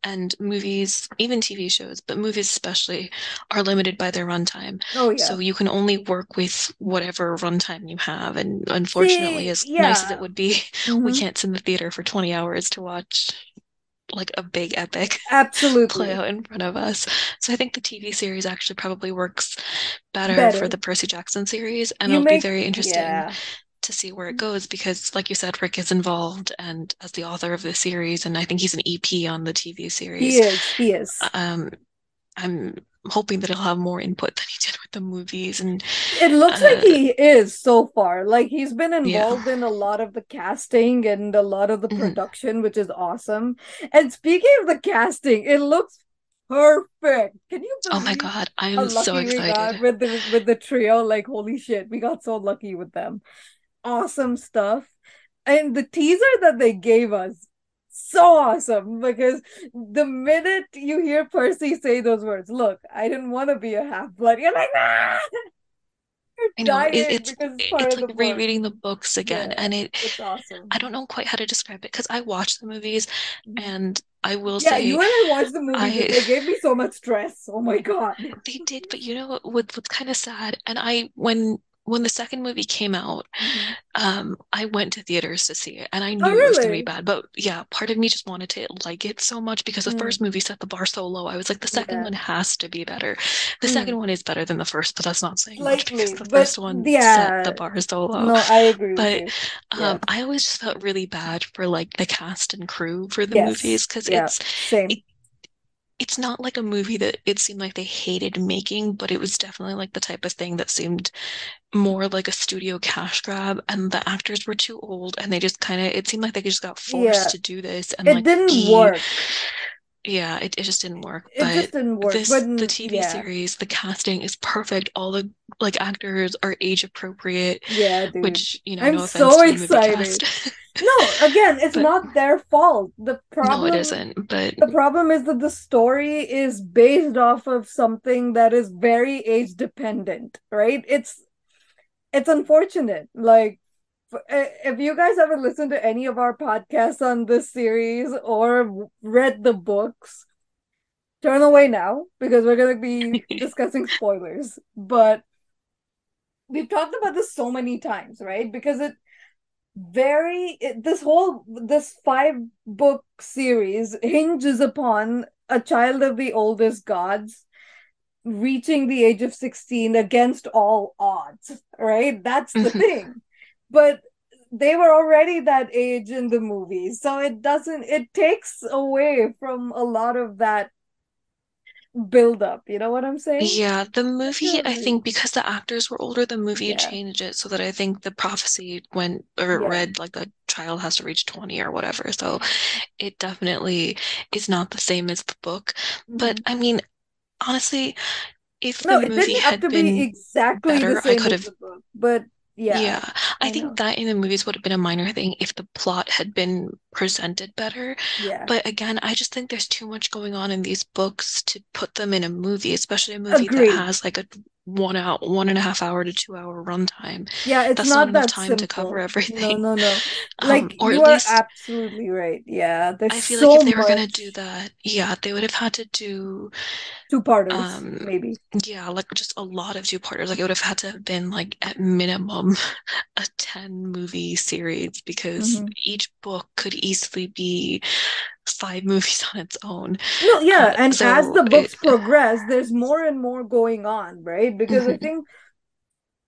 and movies even TV shows but movies especially are limited by their runtime Oh yeah. so you can only work with whatever runtime you have and unfortunately See, as nice as it would be we hmm can't sit in the theater for 20 hours to watch like a big epic play out in front of us. So I think the TV series actually probably works better for the Percy Jackson series, and You it'll be very interesting yeah. to see where it goes because, like you said, Rick is involved and as the author of the series, and I think he's an EP on the TV He series. is. He is. Um, I'm hoping that he'll have more input than he did with the movies, and It looks like uh, he is so far. Like he's been yeah. involved in a lot of the casting and a lot of the Mhm. production, which is awesome. And speaking of the casting, it looks perfect. Can you Oh my God, how I'm so lucky we got excited. with the with the trio? Like holy shit, we got so lucky with them. Awesome stuff. And the teaser that they gave us, so awesome because the minute you hear Percy say those words, look, I didn't want to be a half-blood, you're like, ah, you're I know it, it's because it's it's like the book. rereading the books again, Yeah, and it it's awesome. I don't know quite how to describe it because I watched the movies, Mhm. and I will Yeah, you and I watched the movies I they gave me so much stress. Oh my God. they did, but you know what what's kind of sad, and I when when the second movie came out, Mhm. um, I went to theaters to see it, and I Oh, knew it was gonna be bad, but yeah, part of me just wanted to like it so much because the Mm, first movie set the bar so low. I was like, the second yeah. one has to be better. The second Mm, one is better than the first, but that's not saying much because the first one set the bar so low. No, I agree But. Yeah. um, I always just felt really bad for like the cast and crew for the Yes. movies because Yeah. it's it, Same. It's not like a movie that it seemed like they hated making, but it was definitely like the type of thing that seemed more like a studio cash grab, and the actors were too old, and they just kind of it seemed like they just got forced Yeah. to do this and It like didn't be work. yeah, it, it just didn't work. It just didn't work. But this, the mm, TV yeah. series, the casting is perfect. All the like actors are age appropriate, Yeah, dude. which, you know, I'm no so to the movie cast. excited. No, again, it's But not their fault. The problem no, it isn't. But the problem is that the story is based off of something that is very age dependent, right? It's it's unfortunate. Like eh, if you guys haven't listened to any of our podcasts on this series or read the books, turn away now because we're going to be discussing spoilers. But we've talked about this so many times, right? Because it very this whole this five book series hinges upon a child of the oldest gods reaching the age of 16 against all odds, right? That's the thing. But they were already that age in the movie. So it doesn't it takes away from a lot of that build up. You know what I'm saying? Yeah, the movie, I think because the actors were older, the movie yeah. changed it so that I think the prophecy went or Yeah. read like the child has to reach 20 or whatever. So it definitely is not the same as the book. But Mhm. I mean, honestly, if the No, it movie had to be been exactly the better, I same could as have the book, but yeah, yeah, I I think know. that in the movies would have been a minor thing if the plot had been presented better. Yeah. But again, I just think there's too much going on in these books to put them in a movie, especially a movie that has like a one out, one and a half hour to two hour runtime. Yeah, it's That's not not enough that time to cover simple. No, everything. no, no. Um, Like or you at are absolutely right. Yeah, there's I feel like if so they were gonna do that, yeah, they would have had to do two-parters, um maybe. yeah, like just a lot of two-parters. Like it would have had to have been like at minimum a 10 movie series because hmm each book could easily be five movies on its own. No, yeah, Uh, and as so the it books progress, there's more and more going on, right? Because I mhm. think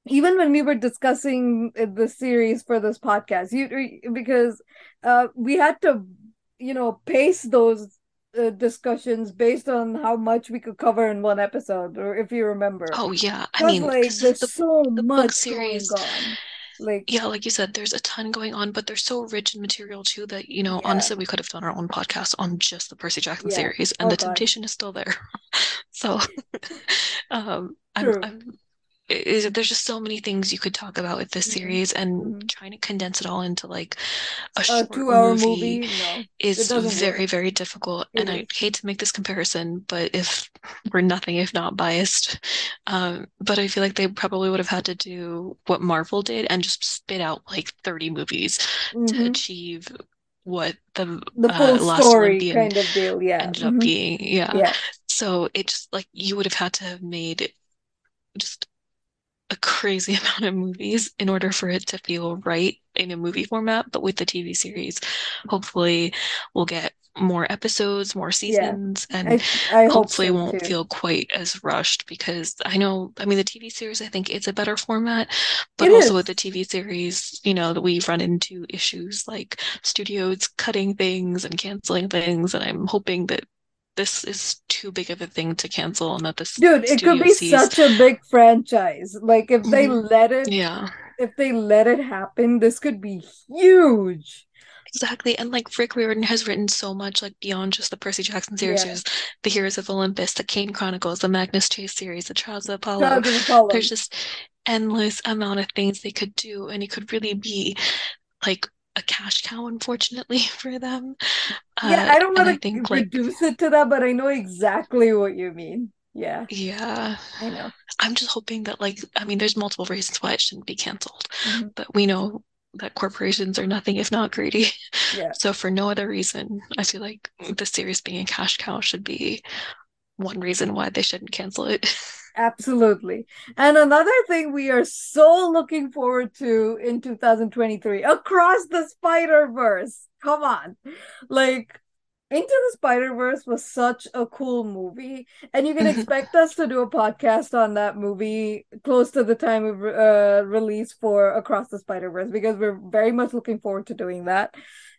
even when we were discussing uh, the series for this podcast, you because uh we had to, you know, pace those uh, discussions based on how much we could cover in one episode, or if you remember. Oh yeah, I mean, like there's the so the book much going series on. Like, Yeah, like you said, there's a ton going on, but they're so rich in material too that, you know, yeah, honestly, we could have done our own podcast on just the Percy Jackson yeah. series, and Oh the God. temptation is still there. So, um, I'm, I'm, is there's just so many things you could talk about with this hmm series, and hmm trying to condense it all into like a A short two-hour movie movie? No, is very, work. very difficult. It And I hate to make this comparison, but if we're nothing if not biased, um, but I feel like they probably would have had to do what Marvel did and just spit out like 30 movies to hmm achieve what the The uh, full Last story Olympian kind of deal. Yeah. ended up hmm being. Yeah. Yeah. So it just like you would have had to have made just a crazy amount of movies in order for it to feel right in a movie format. But with the TV series, hopefully we'll get more episodes, more Yeah. seasons, and I I hope hopefully so won't too. feel quite as rushed because I know, I mean, the TV series, I think it's a better format, but It also with the TV series, you know, that we run into issues like studios cutting things and canceling things. And I'm hoping that this is too big of a thing to cancel and that this Dude, it could be sees such a big franchise. Like if they Mhm. let it Yeah, if they let it happen, this could be huge. exactly. And like Rick Riordan has written so much, like beyond just the Percy Jackson series. Yeah. The Heroes of Olympus, the Kane Chronicles, the Magnus Chase series, the Trials of Apollo. Trials of Apollo. There's just endless amount of things they could do, and it could really be like a cash cow, unfortunately, for them. Yeah, Uh, I don't want to think like, reduce it to that, but I know exactly what you mean. Yeah, yeah, I know. I'm just hoping that like, I mean, there's multiple reasons why it shouldn't be canceled, hmm but we know that corporations are nothing if not greedy. Yeah. So for no other reason, I feel like the series being a cash cow should be one reason why they shouldn't cancel it. Absolutely. And another thing we are so looking forward to in 2023 Across the Spider Verse. Come on. Like, Into the Spider Verse was such a cool movie, and you can expect us to do a podcast on that movie close to the time of uh, release for Across the Spider Verse because we're very much looking forward to doing that.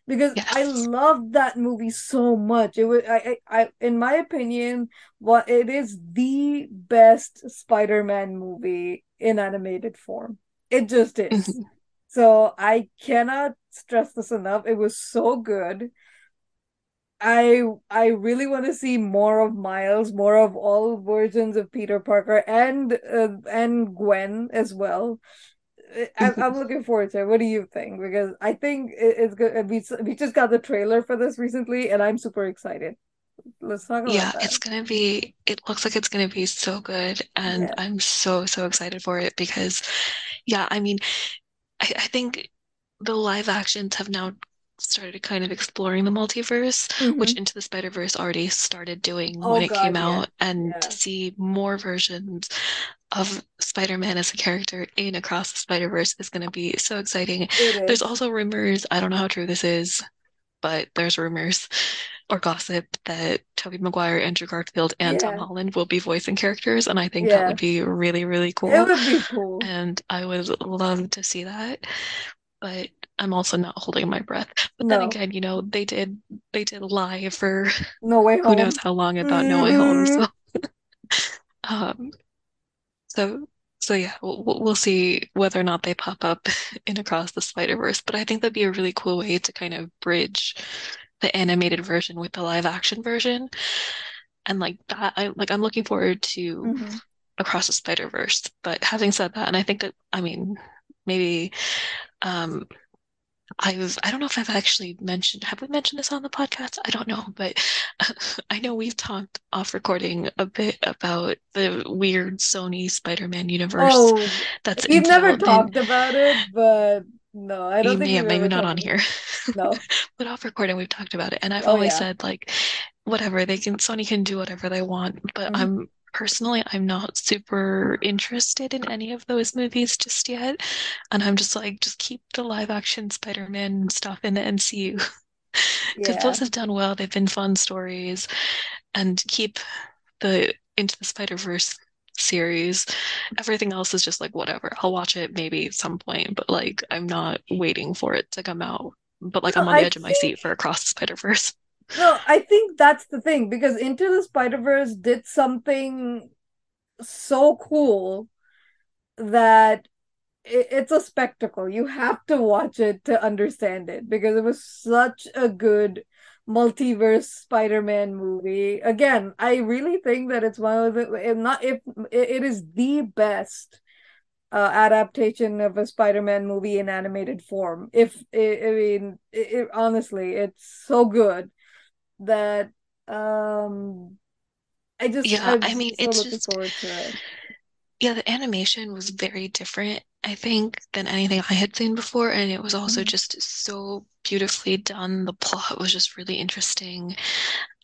Because I Yes. loved that movie so much. It was, I, I, I, in my opinion, what it is the best Spider-Man movie in animated form. It just is. Mhm. So I cannot stress this enough. It was so good. I I really want to see more of Miles, more of all versions of Peter Parker and uh, and Gwen as well. I, I'm looking forward to it. What do you think? Because I think it's good. We we just got the trailer for this recently, and I'm super excited. Let's talk about Yeah, that. it's gonna be, it looks like it's gonna be so good. And Yeah. I'm so, so excited for it because, yeah, I mean, I, I think the live actions have now started kind of exploring the multiverse, which hmm Into the Spider-Verse already started doing when Oh it came God, yeah, out. And to see more versions of Spider-Man as a character in Across the Spider-Verse is going to be so exciting. There's also rumors, I don't know how true this is, but there's rumors or gossip that Tobey Maguire, Andrew Garfield, and Tom Holland will be voicing characters, and I think that would be really, really cool. It would be cool. And I would love to see that, but I'm also not holding my breath. But then again, you know, they did they did lie for no way Home. who knows how long about No Way Home. So, um, so so yeah, we'll, we'll see whether or not they pop up in Across the Spider-Verse. But I think that'd be a really cool way to kind of bridge the animated version with the live action version. And like that, I like I'm looking forward to hmm Across the Spider-Verse. But having said that, and I think that I mean maybe um I've I don't know if I've actually mentioned have we mentioned this on the podcast? I don't know, but I know we've talked off recording a bit about the weird Sony Spider-Man universe Oh, that's we've never talked about it, but no, I don't may maybe not on here. No. but off recording we've talked about it, and I've Oh always yeah. said like whatever they can Sony can do whatever they want, but hmm I'm personally I'm not super interested in any of those movies just yet, and I'm just like just keep the live action Spider-Man stuff in the MCU because those have done well. They've been fun stories, and keep the Into the Spider-Verse series. Everything else is just like whatever. I'll watch it maybe at some point, but like I'm not waiting for it to come out. But like No, I'm on the edge of my seat for Across the Spider-Verse. No, I think that's the thing because Into the Spider-Verse did something so cool that it's a spectacle. You have to watch it to understand it because it was such a good multiverse Spider-Man movie. Again, I really think that it's one of the if not if it is the best uh, adaptation of a Spider-Man movie in animated form. If I mean, it, honestly, it's so good that um I just Yeah, I mean so it's just forward to it. yeah, the animation was very different, I think, than anything I had seen before, and it was also Mhm. just so beautifully done. The plot was just really interesting.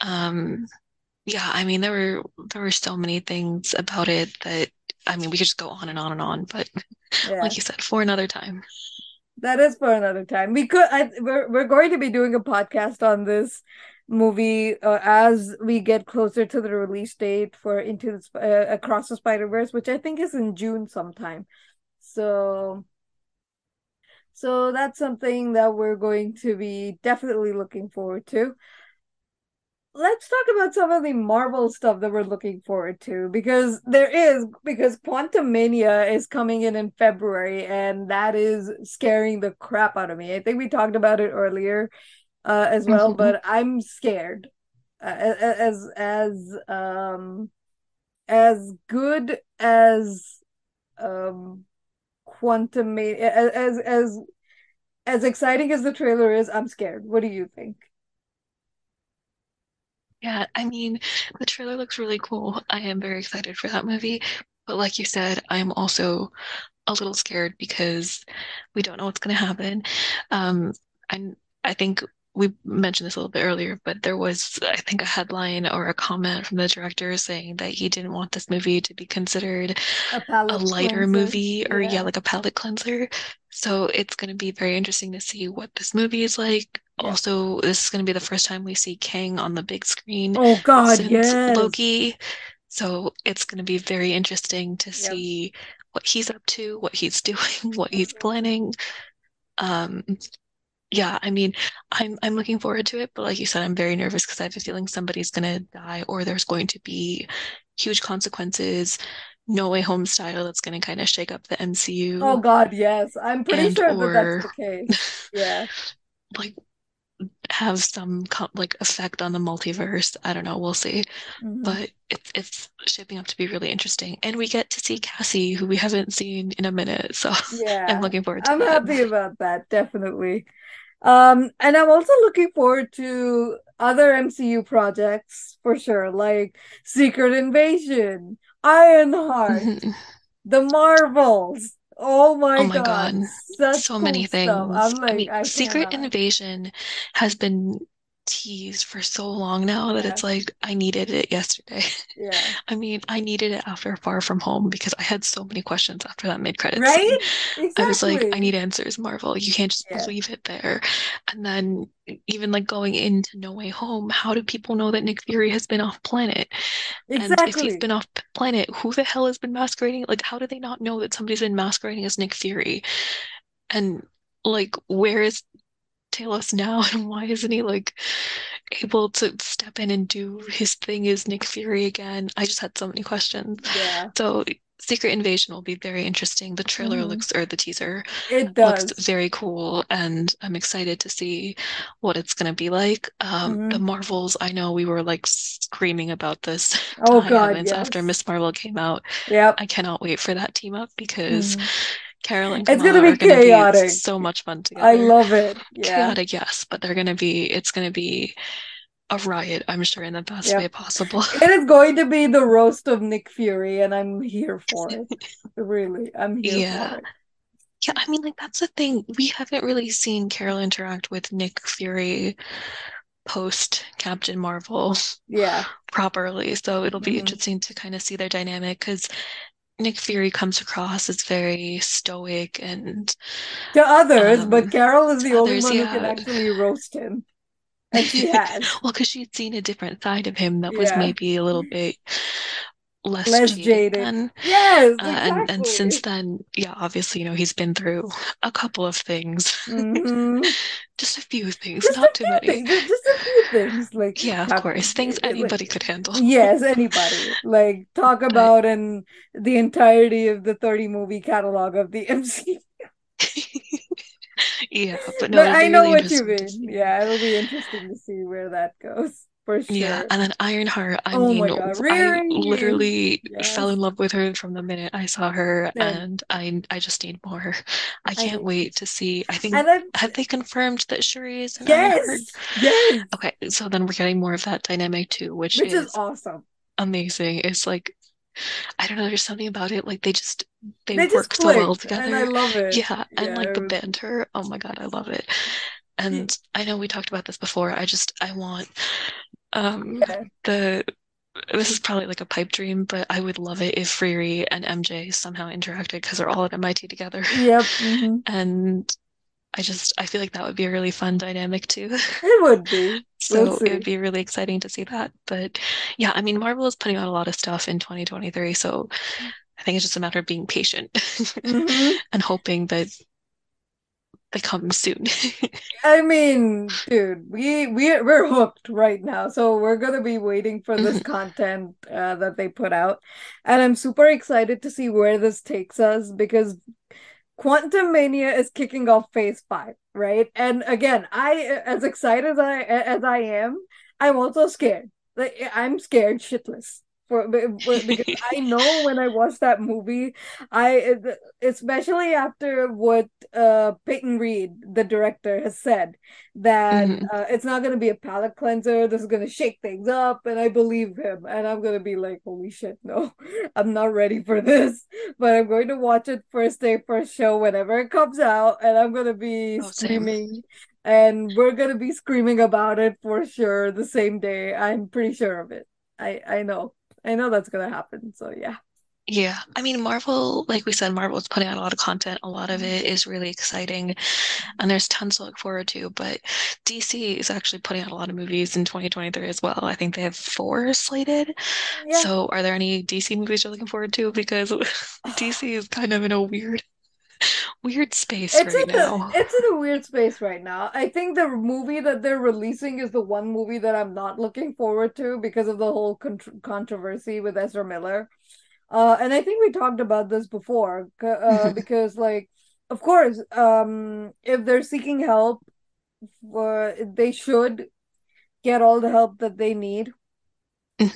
Um, yeah, I mean there were there were so many things about it that I mean, we could just go on and on and on, but Yeah. like you said, for another time. That is for another time. We could. I, we're we're going to be doing a podcast on this movie uh, as we get closer to the release date for Into the uh, Across the Spider Verse, which I think is in June sometime. So, so that's something that we're going to be definitely looking forward to let's talk about some of the Marvel stuff that we're looking forward to because there is because Quantumania is coming in in February and that is scaring the crap out of me. I think we talked about it earlier uh, as well, mm-hmm. but I'm scared. Uh, as as um as good as um Quantumania as as as exciting as the trailer is, I'm scared. What do you think? Yeah, I mean, the trailer looks really cool. I am very excited for that movie. But like you said, I'm also a little scared because we don't know what's going to happen. Um, and I think we mentioned this a little bit earlier, but there was, I think, a headline or a comment from the director saying that he didn't want this movie to be considered a, a lighter cleanser. movie or, yeah. yeah, like a palate cleanser. So it's going to be very interesting to see what this movie is like. Yeah. Also, this is going to be the first time we see Kang on the big screen. Oh, God, since yes. Loki. So it's going to be very interesting to see yep. what he's up to, what he's doing, what he's planning. Um, yeah, I mean, I'm I'm looking forward to it, but like you said, I'm very nervous because I have a feeling somebody's gonna die or there's going to be huge consequences, no way home style that's gonna kind of shake up the MCU. Oh God, yes. I'm pretty and, sure or, that that's the case. Yeah. like have some like effect on the multiverse. I don't know, we'll see. Mm-hmm. But it's it's shaping up to be really interesting. And we get to see Cassie, who we haven't seen in a minute. So yeah, I'm looking forward to I'm that. happy about that, definitely. Um, and I'm also looking forward to other MCU projects for sure, like Secret Invasion, Ironheart. The Marvels. Oh my, oh my god. god. so cool many things. Like, I mean, Secret Invasion has been teased for so long now that yeah. it's like I needed it yesterday. Yeah. I mean, I needed it after Far From Home because I had so many questions after that mid credits right? Exactly. I was like, I need answers, Marvel. You can't just yeah. leave it there. And then even like going into No Way Home, how do people know that Nick Fury has been off planet? Exactly. And if he's been off planet, who the hell has been masquerading? Like, how do they not know that somebody's been masquerading as Nick Fury? And like, where is Talos now and why isn't he like able to step in and do his thing as Nick Fury again? I just had so many questions. Yeah. So Secret Invasion will be very interesting. The trailer mm-hmm. looks or the teaser it does. looks very cool and I'm excited to see what it's gonna be like. Um mm-hmm. the Marvels, I know we were like screaming about this oh god yes. after Miss Marvel came out. Yeah. I cannot wait for that team up because mm-hmm Carol and Kamala it's gonna be chaotic. Gonna be so much fun together. I love it. Yeah. Chaotic, yes, but they're gonna be. It's gonna be a riot. I'm sure in the best way possible. it is going to be the roast of Nick Fury, and I'm here for it. really, I'm here yeah. for it. Yeah, I mean, like that's the thing. We haven't really seen Carol interact with Nick Fury post Captain Marvel yeah properly so it'll be mm-hmm. interesting to kind of see their dynamic because Nick Fury comes across as very stoic and to others, um, but Carol is the only one yeah. who can actually roast him. And she has. well, because she'd seen a different side of him that yeah. was maybe a little bit less, less jaded. jaded. Yes, exactly. uh, and and since then, yeah, obviously, you know, he's been through a couple of things. Mm-hmm. just a few things, just not too many. Things, just a few things, like yeah, of course, things anybody like, could handle. yes, anybody. Like talk about and the entirety of the thirty movie catalog of the MCU. yeah, but no, but I know really what you mean. Yeah, it'll be interesting to see where that goes for sure. Yeah, and then Ironheart. I oh mean, I literally yes. fell in love with her from the minute I saw her, yeah. and I I just need more. I can't I, wait to see. I think have they confirmed that Shuri is yes, Ironheart? Yes. Okay, so then we're getting more of that dynamic too, which, which is, is awesome, amazing. It's like I don't know. There's something about it. Like they just they, they work so well together. And I love it. Yeah, and like the banter. Oh my god, I love it. And I know we talked about this before. I just I want um yeah. the this is probably like a pipe dream, but I would love it if Riri and MJ somehow interacted because they're all at MIT together. Yep. hmm And I just I feel like that would be a really fun dynamic too. It would be. So it would be really exciting to see that. But yeah, I mean, Marvel is putting out a lot of stuff in 2023, so I think it's just a matter of being patient hmm and hoping that they come soon. I mean, dude, we we we're hooked right now, so we're gonna be waiting for this content uh, that they put out, and I'm super excited to see where this takes us because Quantumania is kicking off Phase Five, right? And again, I as excited as I as I am, I'm also scared. Like I'm scared shitless for because I know when I watched that movie, I especially after what uh Peyton Reed, the director, has said that mhm. uh, it's not going to be a palate cleanser. This is going to shake things up, and I believe him. And I'm going to be like, holy shit, no, I'm not ready for this but I'm going to watch it first day, first show whenever it comes out, and I'm gonna be Oh, same. screaming, and we're gonna be screaming about it for sure the same day. I'm pretty sure of it. I I know. I know that's gonna happen. So yeah. Yeah, I mean, Marvel, like we said, Marvel is putting out a lot of content. A lot of it mm-hmm. is really exciting, and there's tons to look forward to. But DC is actually putting out a lot of movies in 2023 as well. I think they have four slated. Yeah. So, are there any DC movies you're looking forward to? Because DC is kind of in a weird, weird space It's right in a it's in a weird space right now. I think the movie that they're releasing is the one movie that I'm not looking forward to because of the whole con- controversy with Ezra Miller. Uh, and I think we talked about this before, uh, because like, of course, um, if they're seeking help, uh, they should get all the help that they need.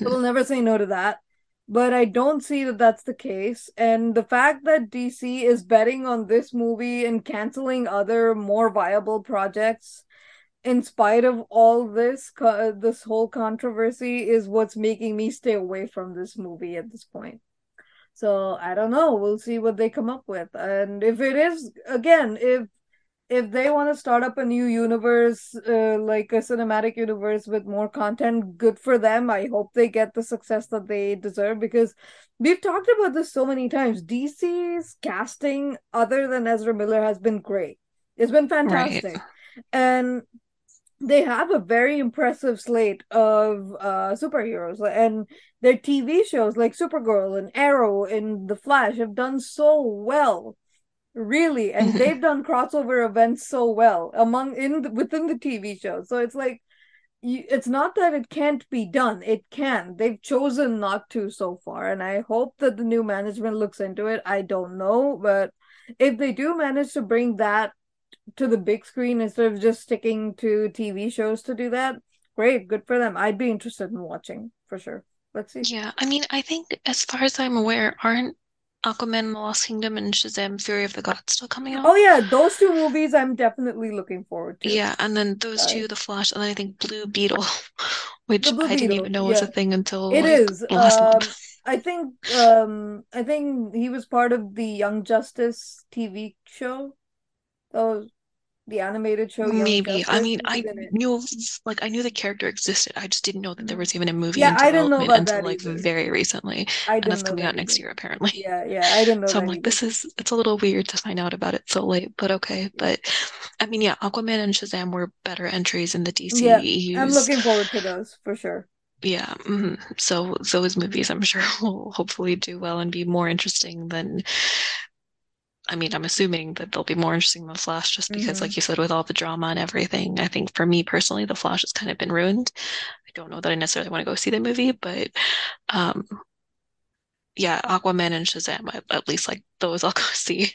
I mhm, will never say no to that. But I don't see that that's the case. And the fact that DC is betting on this movie and canceling other more viable projects in spite of all this, this whole controversy is what's making me stay away from this movie at this point. So I don't know. We'll see what they come up with. And if it is, again, if if they want to start up a new universe, uh, like a cinematic universe with more content, good for them. I hope they get the success that they deserve because we've talked about this so many times. DC's casting, other than Ezra Miller, has been great. It's been Right. fantastic. And they have a very impressive slate of uh superheroes and their TV shows like Supergirl and Arrow and The Flash have done so well really and they've done crossover events so well among in the, within the TV show so it's like you, it's not that it can't be done it can they've chosen not to so far and I hope that the new management looks into it I don't know but if they do manage to bring that to the big screen instead of just sticking to TV shows to do that, great, good for them. I'd be interested in watching for sure. Let's see. Yeah, I mean, I think as far as I'm aware, aren't Aquaman the Lost Kingdom and Shazam Fury of the Gods still coming out. Oh yeah, those two movies I'm definitely looking forward to. Yeah, and then those Uh, two, The Flash, and then I think Blue Beetle, which Blue I didn't Beetle, even know was a thing until it like is. last month. Um, I think um, I think he was part of the Young Justice TV show. Oh, the animated show Maybe. I mean, I knew like I knew the character existed. I just didn't know that there was even a movie Yeah, I didn't know about until that like either. very recently, I and that's didn't know coming that out next either. year apparently. Yeah, yeah, I didn't know So I'm like, either. this is it's a little weird to find out about it so late, but okay. But I mean, yeah, Aquaman and Shazam were better entries in the DC. Yeah, I'm looking forward to those for sure. Yeah, mhm. So those movies I'm sure will hopefully do well and be more interesting than I mean, I'm assuming that they'll be more interesting than The Flash just because, hmm like you said, with all the drama and everything, I think for me personally, The Flash has kind of been ruined. I don't know that I necessarily want to go see the movie, but um, yeah, Aquaman and Shazam, at, at least like those I'll go see.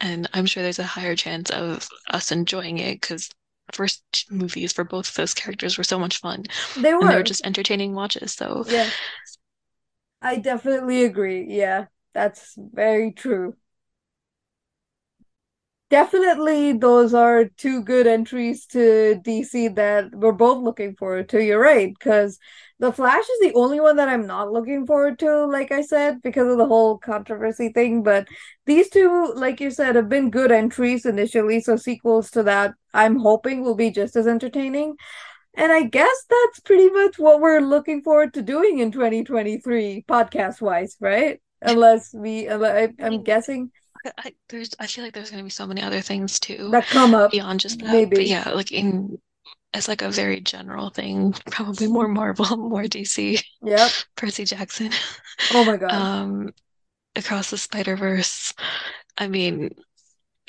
And I'm sure there's a higher chance of us enjoying it because first movies for both of those characters were so much fun They and they were were. just entertaining watches. So Yeah, I definitely agree. Yeah, that's very true. Definitely, those are two good entries to DC that we're both looking forward to. You're right, because The Flash is the only one that I'm not looking forward to, like I said, because of the whole controversy thing. But these two, like you said, have been good entries initially, so sequels to that, I'm hoping will be just as entertaining. And I guess that's pretty much what we're looking forward to doing in 2023, podcast wise, right? Unless we, I'm guessing I, there's I feel like there's going to be so many other things too that come up, beyond just that. But maybe. yeah, like in as like a very general thing, probably more Marvel, more DC, Yep. Percy Jackson, Oh my God. um, Across the Spider-Verse. I mean,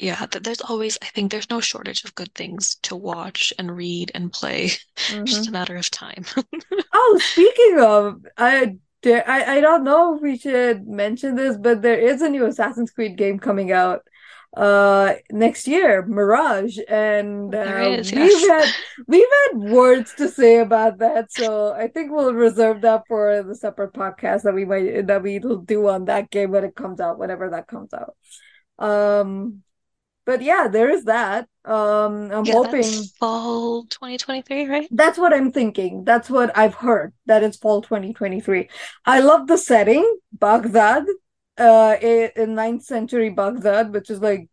yeah, th there's always I think there's no shortage of good things to watch and read and play. Just a matter of time. Oh, speaking of, I dare, I I don't know if we should mention this, but there is a new Assassin's Creed game coming out uh next year, Mirage, and uh, is, we've had we've had words to say about that, so I think we'll reserve that for the separate podcast that we might that we'll do on that game when it comes out, whenever that comes out. Um, but yeah, there is that. Um, I'm Yeah, hoping fall 2023, right? that's what I'm thinking. That's what I've heard, that it's fall 2023. I love the setting, Baghdad, uh, in ninth century Baghdad, which is like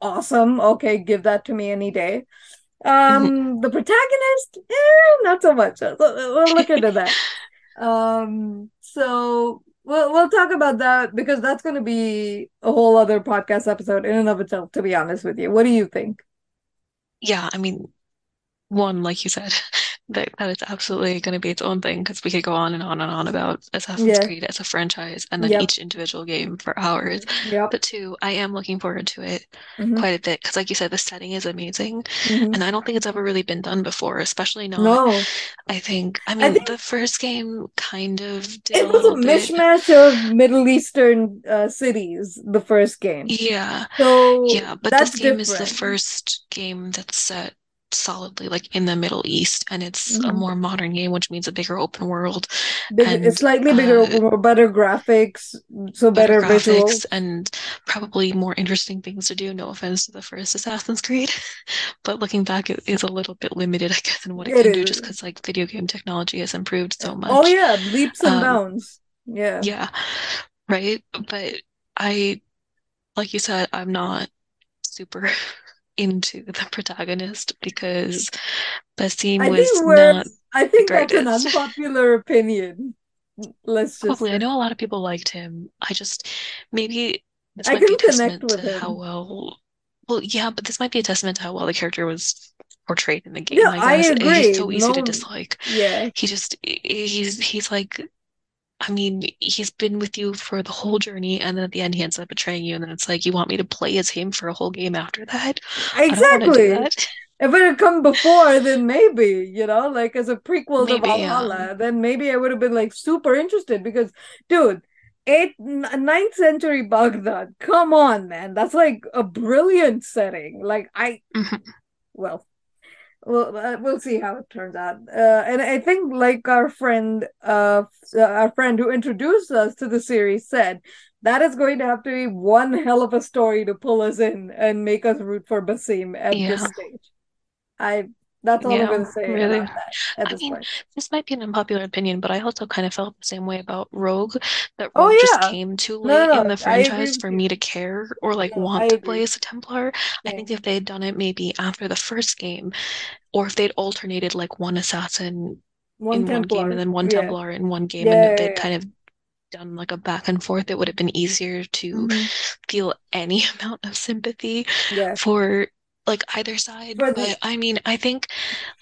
awesome. Okay, give that to me any day. Um, the protagonist, eh, not so much. So, We'll look into that. Um, so we'll we'll talk about that because that's going to be a whole other podcast episode in and of itself, to be honest with you. What do you think? Yeah, I mean, one, like you said, that that it's absolutely going to be its own thing because we could go on and on and on about Assassin's Yeah. Creed as a franchise and then Yep. each individual game for hours. Yep. But two, I am looking forward to it hmm quite a bit because, like you said, the setting is amazing, hmm and I don't think it's ever really been done before, especially not. No. I think, I I mean, think the first game kind of did it was a bit. mishmash of Middle Eastern uh, cities, the first game. Yeah, So yeah, but this game is the first game that's set solidly like in the Middle East, and it's a hmm more modern game, which means a bigger open world Big, it's slightly bigger, uh, open world, better graphics, so better better graphics visuals. and probably more interesting things to do. No offense to the first Assassin's Creed, but looking back, it is a little bit limited, I guess, in what it It can do, just because like video game technology has improved so much. Oh yeah, leaps and Um, bounds. Yeah. yeah, right. But I, like you said, I'm not super into the protagonist because Basim I was not I think that's an unpopular opinion. Let's just Probably, I know a lot of people liked him. I just maybe this I might be a connect testament with to how well, well, yeah, but this might be a testament to how well the character was portrayed in the game, Yeah, I I guess. He's agree. so easy to dislike. yeah, He just he's he's like I mean, he's been with you for the whole journey, and then at the end he ends up betraying you, and then it's like you want me to play as him for a whole game after that? I don't want to do exactly. that. If it had come before, then maybe, you know, like as a prequel to Valhalla, um, then maybe I would have been like super interested because, dude, eighth, ninth century Baghdad, come on, man. That's like a brilliant setting. Like, I, mhm, well, well, uh, we'll see how it turns out. Uh, and I think, like our friend, uh, uh, our friend who introduced us to the series said, that is going to have to be one hell of a story to pull us in and make us root for Basim at this stage. I that's all I'm gonna say really. that at I this mean, point. this might be an unpopular opinion, but I also kind of felt the same way about Rogue, that Oh Rogue just came too No, late no, in the franchise for me to care or like No, want to play as a Templar. I think if they had done it maybe after the first game, or if they'd alternated like one assassin One in one game and then one Yeah. Templar in one game, and Yeah, they'd yeah, kind of done like a back and forth, it would have been easier yeah. to hmm feel any amount of sympathy Yeah. for like either side. The But I mean, I think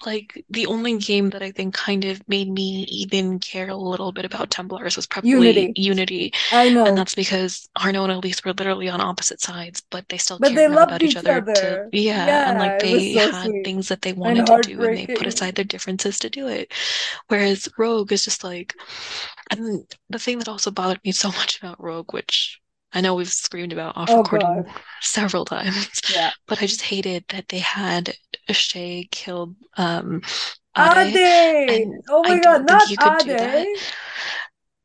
like the only game that I think kind of made me even care a little bit about Templars was probably Unity. Unity. I know, And that's because Arno and Elise were literally on opposite sides, but they still But cared they about each each other to, other. yeah, and like Yeah, they so had sweet things that they wanted to do and they put aside their differences to do it. Whereas Rogue is just like, and the thing that also bothered me so much about Rogue, which I know we've screamed about off Oh recording God. several times, Yeah. but I just hated that they had Shay killed um Ade, Ade. Oh I my God, don't think not you could do that. Ade.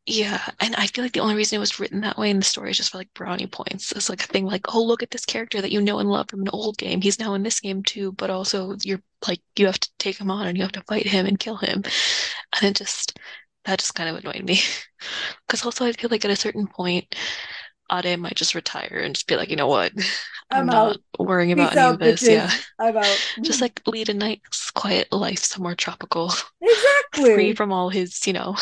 Yeah, and I feel like the only reason it was written that way in the story is just for like brownie points. It's like a thing like, oh, look at this character that you know and love from an old game. He's now in this game too, but also you're like you have to take him on and you have to fight him and kill him. And it just that just kind of annoyed me. Because also I feel like at a certain point, Ade might just retire and just be like, you know what? I'm I'm not out. worrying about Peace any of out, this. Yeah. bitches. I'm out. Just like lead a nice, quiet life somewhere tropical, Exactly. free from all his, you know,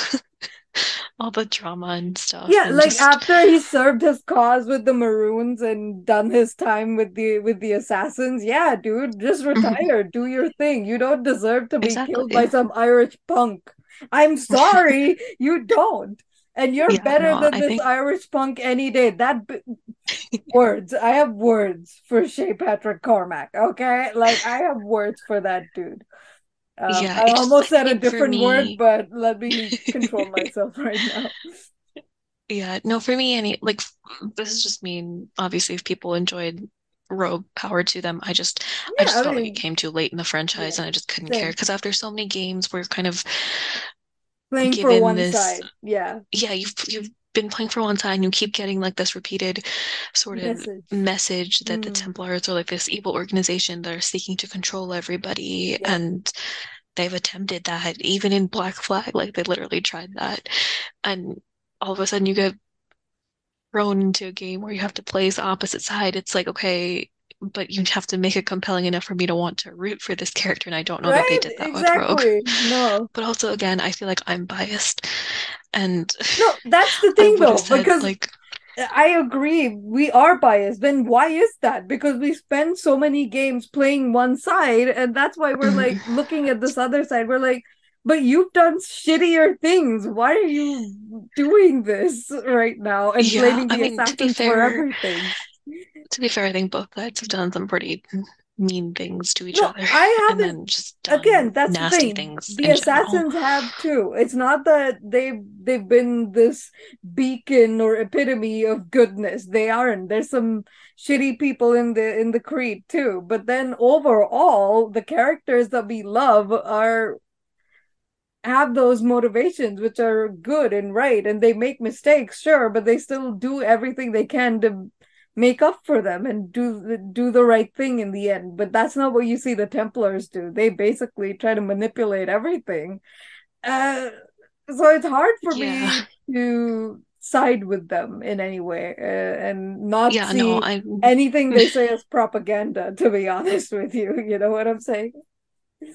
all the drama and stuff, Yeah, and like just, after he served his cause with the Maroons and done his time with the with the assassins, yeah, dude, just Mhm. retire, do your thing. You don't deserve to be killed by some Irish punk. I'm sorry, you don't. And you're Yeah, better no, than I this think, Irish punk any day. That b- words. I have words for Shay Patrick Cormac, okay? Like I have words for that dude. Um, yeah, I almost said a different word, but let me control myself right now. yeah, no, for me, any, like, this is just me, and obviously, if people enjoyed Rogue, power to them. I just, I Yeah, just I felt like it came too late in the franchise, yeah, and I just couldn't care because after so many games, we're kind of Playing for one this, side. Yeah. yeah, you've you've been playing for one side, and you keep getting like this repeated sort of Message. message that the Mm, Templars are like this evil organization that are seeking to control everybody, yep. and they've attempted that even in Black Flag, like they literally tried that, and all of a sudden you get thrown into a game where you have to play the opposite side. It's like, okay, but you have to make it compelling enough for me to want to root for this character, and I don't know that they did that with Rogue. No. But also, again, I feel like I'm biased, and No, that's the thing though, said because like, I agree, we are biased. Then why is that? Because we spend so many games playing one side, and that's why we're like looking at this other side. We're like, but you've done shittier things. Why are you doing this right now and yeah. blaming I the mean, to be assassins for fair, everything? To be fair, I think both sides have done some pretty mean things to each No, other, I haven't then just again, that's the nasty thing. things The in general. assassins have too. It's not that they've they've been this beacon or epitome of goodness. They aren't. There's some shitty people in the in the creed too. But then overall, the characters that we love are have those motivations which are good and right and they make mistakes sure but they still do everything they can to make up for them and do do the right thing in the end. But that's not what you see the templars do. They basically try to manipulate everything. Uh, so it's hard for Yeah, me to side with them in any way uh, and not yeah. See I anything they say as propaganda to be honest with you. You know what i'm saying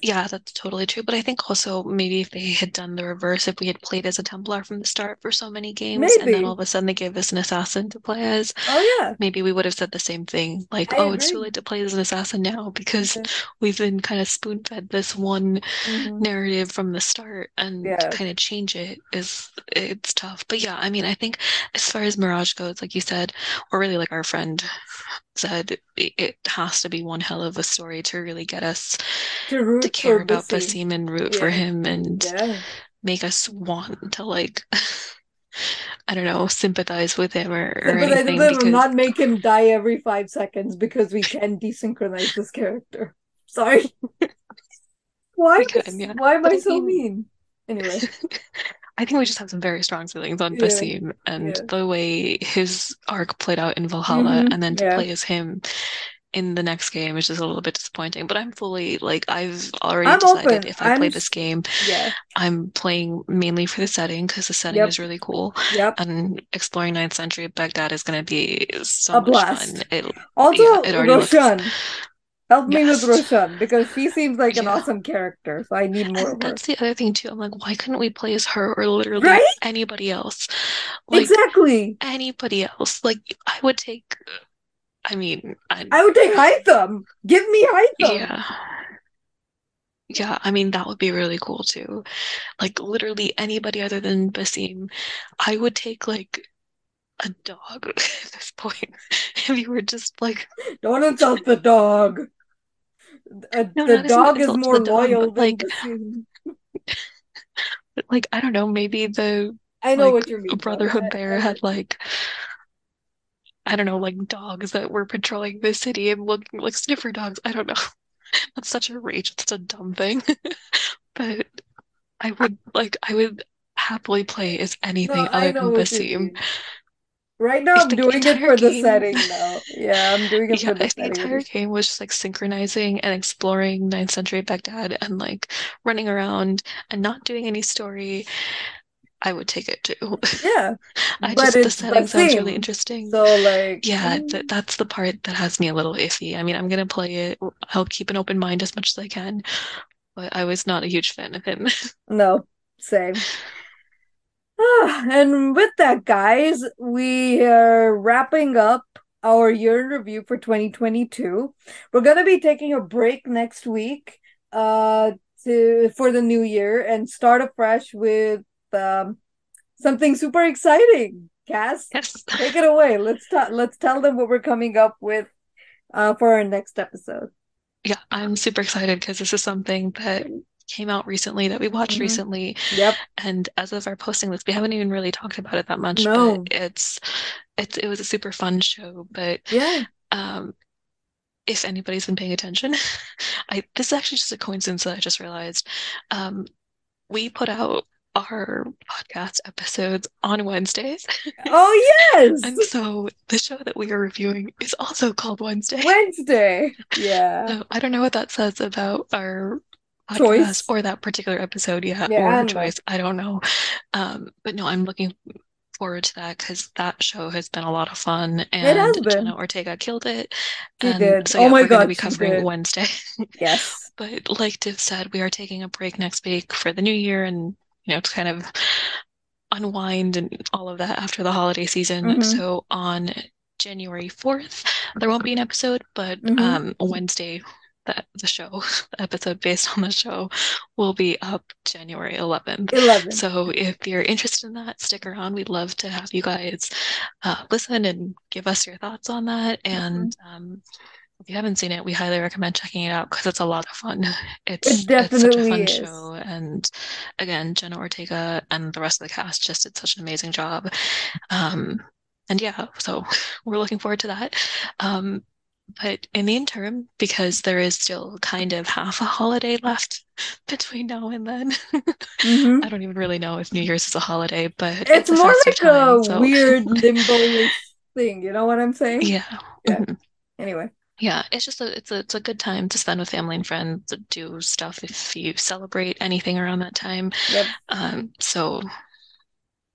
Yeah, that's totally true. But I think also maybe if they had done the reverse, if we had played as a Templar from the start for so many games, and then all of a sudden they gave us an assassin to play as, oh yeah maybe we would have said the same thing. Like, i oh, it's too late to play as an assassin now because yeah. we've been kind of spoon-fed this one hmm narrative from the start, and to kind of change it is it's tough. But yeah, I mean, I think as far as Mirage goes, like you said, or really like our friend said, it, it has to be one hell of a story to really get us To to care about Basim. And root for him and Yeah. make us want to like I don't know, sympathize with him or, or anything because not make him die every five seconds because we can desynchronize this character. Sorry. Why can, yeah. why am But I I so mean mean? Anyway. I think we just have some very strong feelings on Yeah. Basim and Yeah. the way his arc played out in Valhalla hmm and then to Yeah. play as him in the next game is just a little bit disappointing. But I'm fully like I've already I'm decided open. if I I'm play this game, yeah. I'm playing mainly for the setting because the setting Yep. is really cool, Yep. and exploring ninth century Baghdad is going to be so A much fun. blast. It, yeah, Also, it already looks. Help me with yes, Roshan because she seems like an awesome character, so I need more And of her. that's the other thing too. I'm like, why couldn't we play as her or literally Right? anybody else? Like Exactly. anybody else. Like I would take. I mean, I I would take Hytham. Give me Hytham. yeah. Yeah, I mean that would be really cool too. Like literally anybody other than Basim, I would take like a dog at this point. If you were just like, Don't insult the dog. Uh, no, the not as an dog is more the dog, loyal than like, like I don't know, maybe the I know like what you mean. Brotherhood Bear had like I don't know, like dogs that were patrolling the city and looking like sniffer dogs. I don't know. That's such a rage. That's a dumb thing. But I would like I would happily play as anything I other than you Basim. Right now, I'm doing it for the setting now. Yeah, I'm doing it yeah, for the the entire game was just like synchronizing and exploring ninth century Baghdad and like running around and not doing any story, I would take it too. Yeah, I but just the setting sounds really interesting. So like, Yeah, th that's the part that has me a little iffy. I mean, I'm gonna play it. I'll keep an open mind as much as I can, but I was not a huge fan of him. no, same. And with that, guys, we are wrapping up our year in review for 2022. We're gonna be taking a break next week, uh, to for the new year and start afresh with um something super exciting. Cass, Yes. take it away. Let's. Let's tell them what we're coming up with, uh, for our next episode. Yeah, I'm super excited because this is something that came out recently that we watched Mhm. recently. Yep. And as of our posting this, we haven't even really talked about it that much, but No. it's it's it was a super fun show. But Yeah. um if anybody's been paying attention, I this is actually just a coincidence that I just realized. Um we put out our podcast episodes on Wednesdays. Oh yes. And so the show that we are reviewing is also called Wednesday. Wednesday. Yeah. So I don't know what that says about our podcast Choice. or that particular episode, yeah, Yeah, or I don't know. choice. I don't know. Um, but no, I'm looking forward to that because that show has been a lot of fun and. Jenna Ortega killed it. She And did. so Oh yeah, my we're God, be covering. Wednesday. Yes. But like Div said, we are taking a break next week for the new year and you know to kind of unwind and all of that after the holiday season. Mhm. So on January 4th, there won't be an episode, but Mhm. um Wednesday that the show, episode based on the show will be up January 11th. 11. So if you're interested in that, stick around. We'd love to have you guys uh, listen and give us your thoughts on that. And um, if you haven't seen it, we highly recommend checking it out because it's a lot of fun. It's It it's such a definitely fun is. show. And again, Jenna Ortega and the rest of the cast just did such an amazing job. Um, and yeah, so we're looking forward to that. Um, but in the interim, because there is still kind of half a holiday left between now and then, Mhm. I don't even really know if New Year's is a holiday, but It's it's more like a so weird limbo-ish thing. You know what I'm saying? yeah. Yeah. Mhm. Anyway. Yeah, it's just a it's a it's a good time to spend with family and friends, to do stuff if you celebrate anything around that time. Yep. Um, so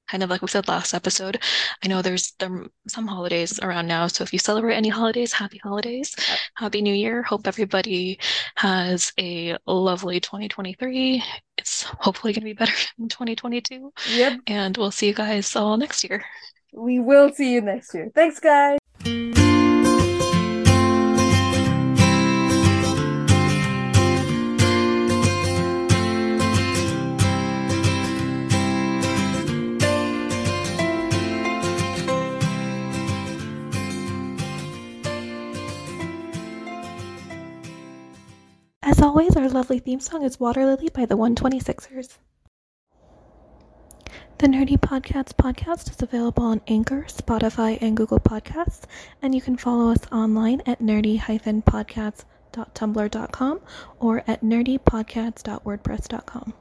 kind of like we said last episode, I know there's there some holidays around now, so if you celebrate any holidays, happy holidays, Yep. happy New Year. Hope everybody has a lovely 2023. It's hopefully going to be better than 2022, Yep. and we'll see you guys all next year. We will see you next year. Thanks, guys. As always, our lovely theme song is Water Lily by the 126ers. The Nerdy Podcasts podcast is available on Anchor, Spotify, and Google Podcasts, and you can follow us online at nerdy-podcasts.tumblr.com or at nerdypodcasts.wordpress.com.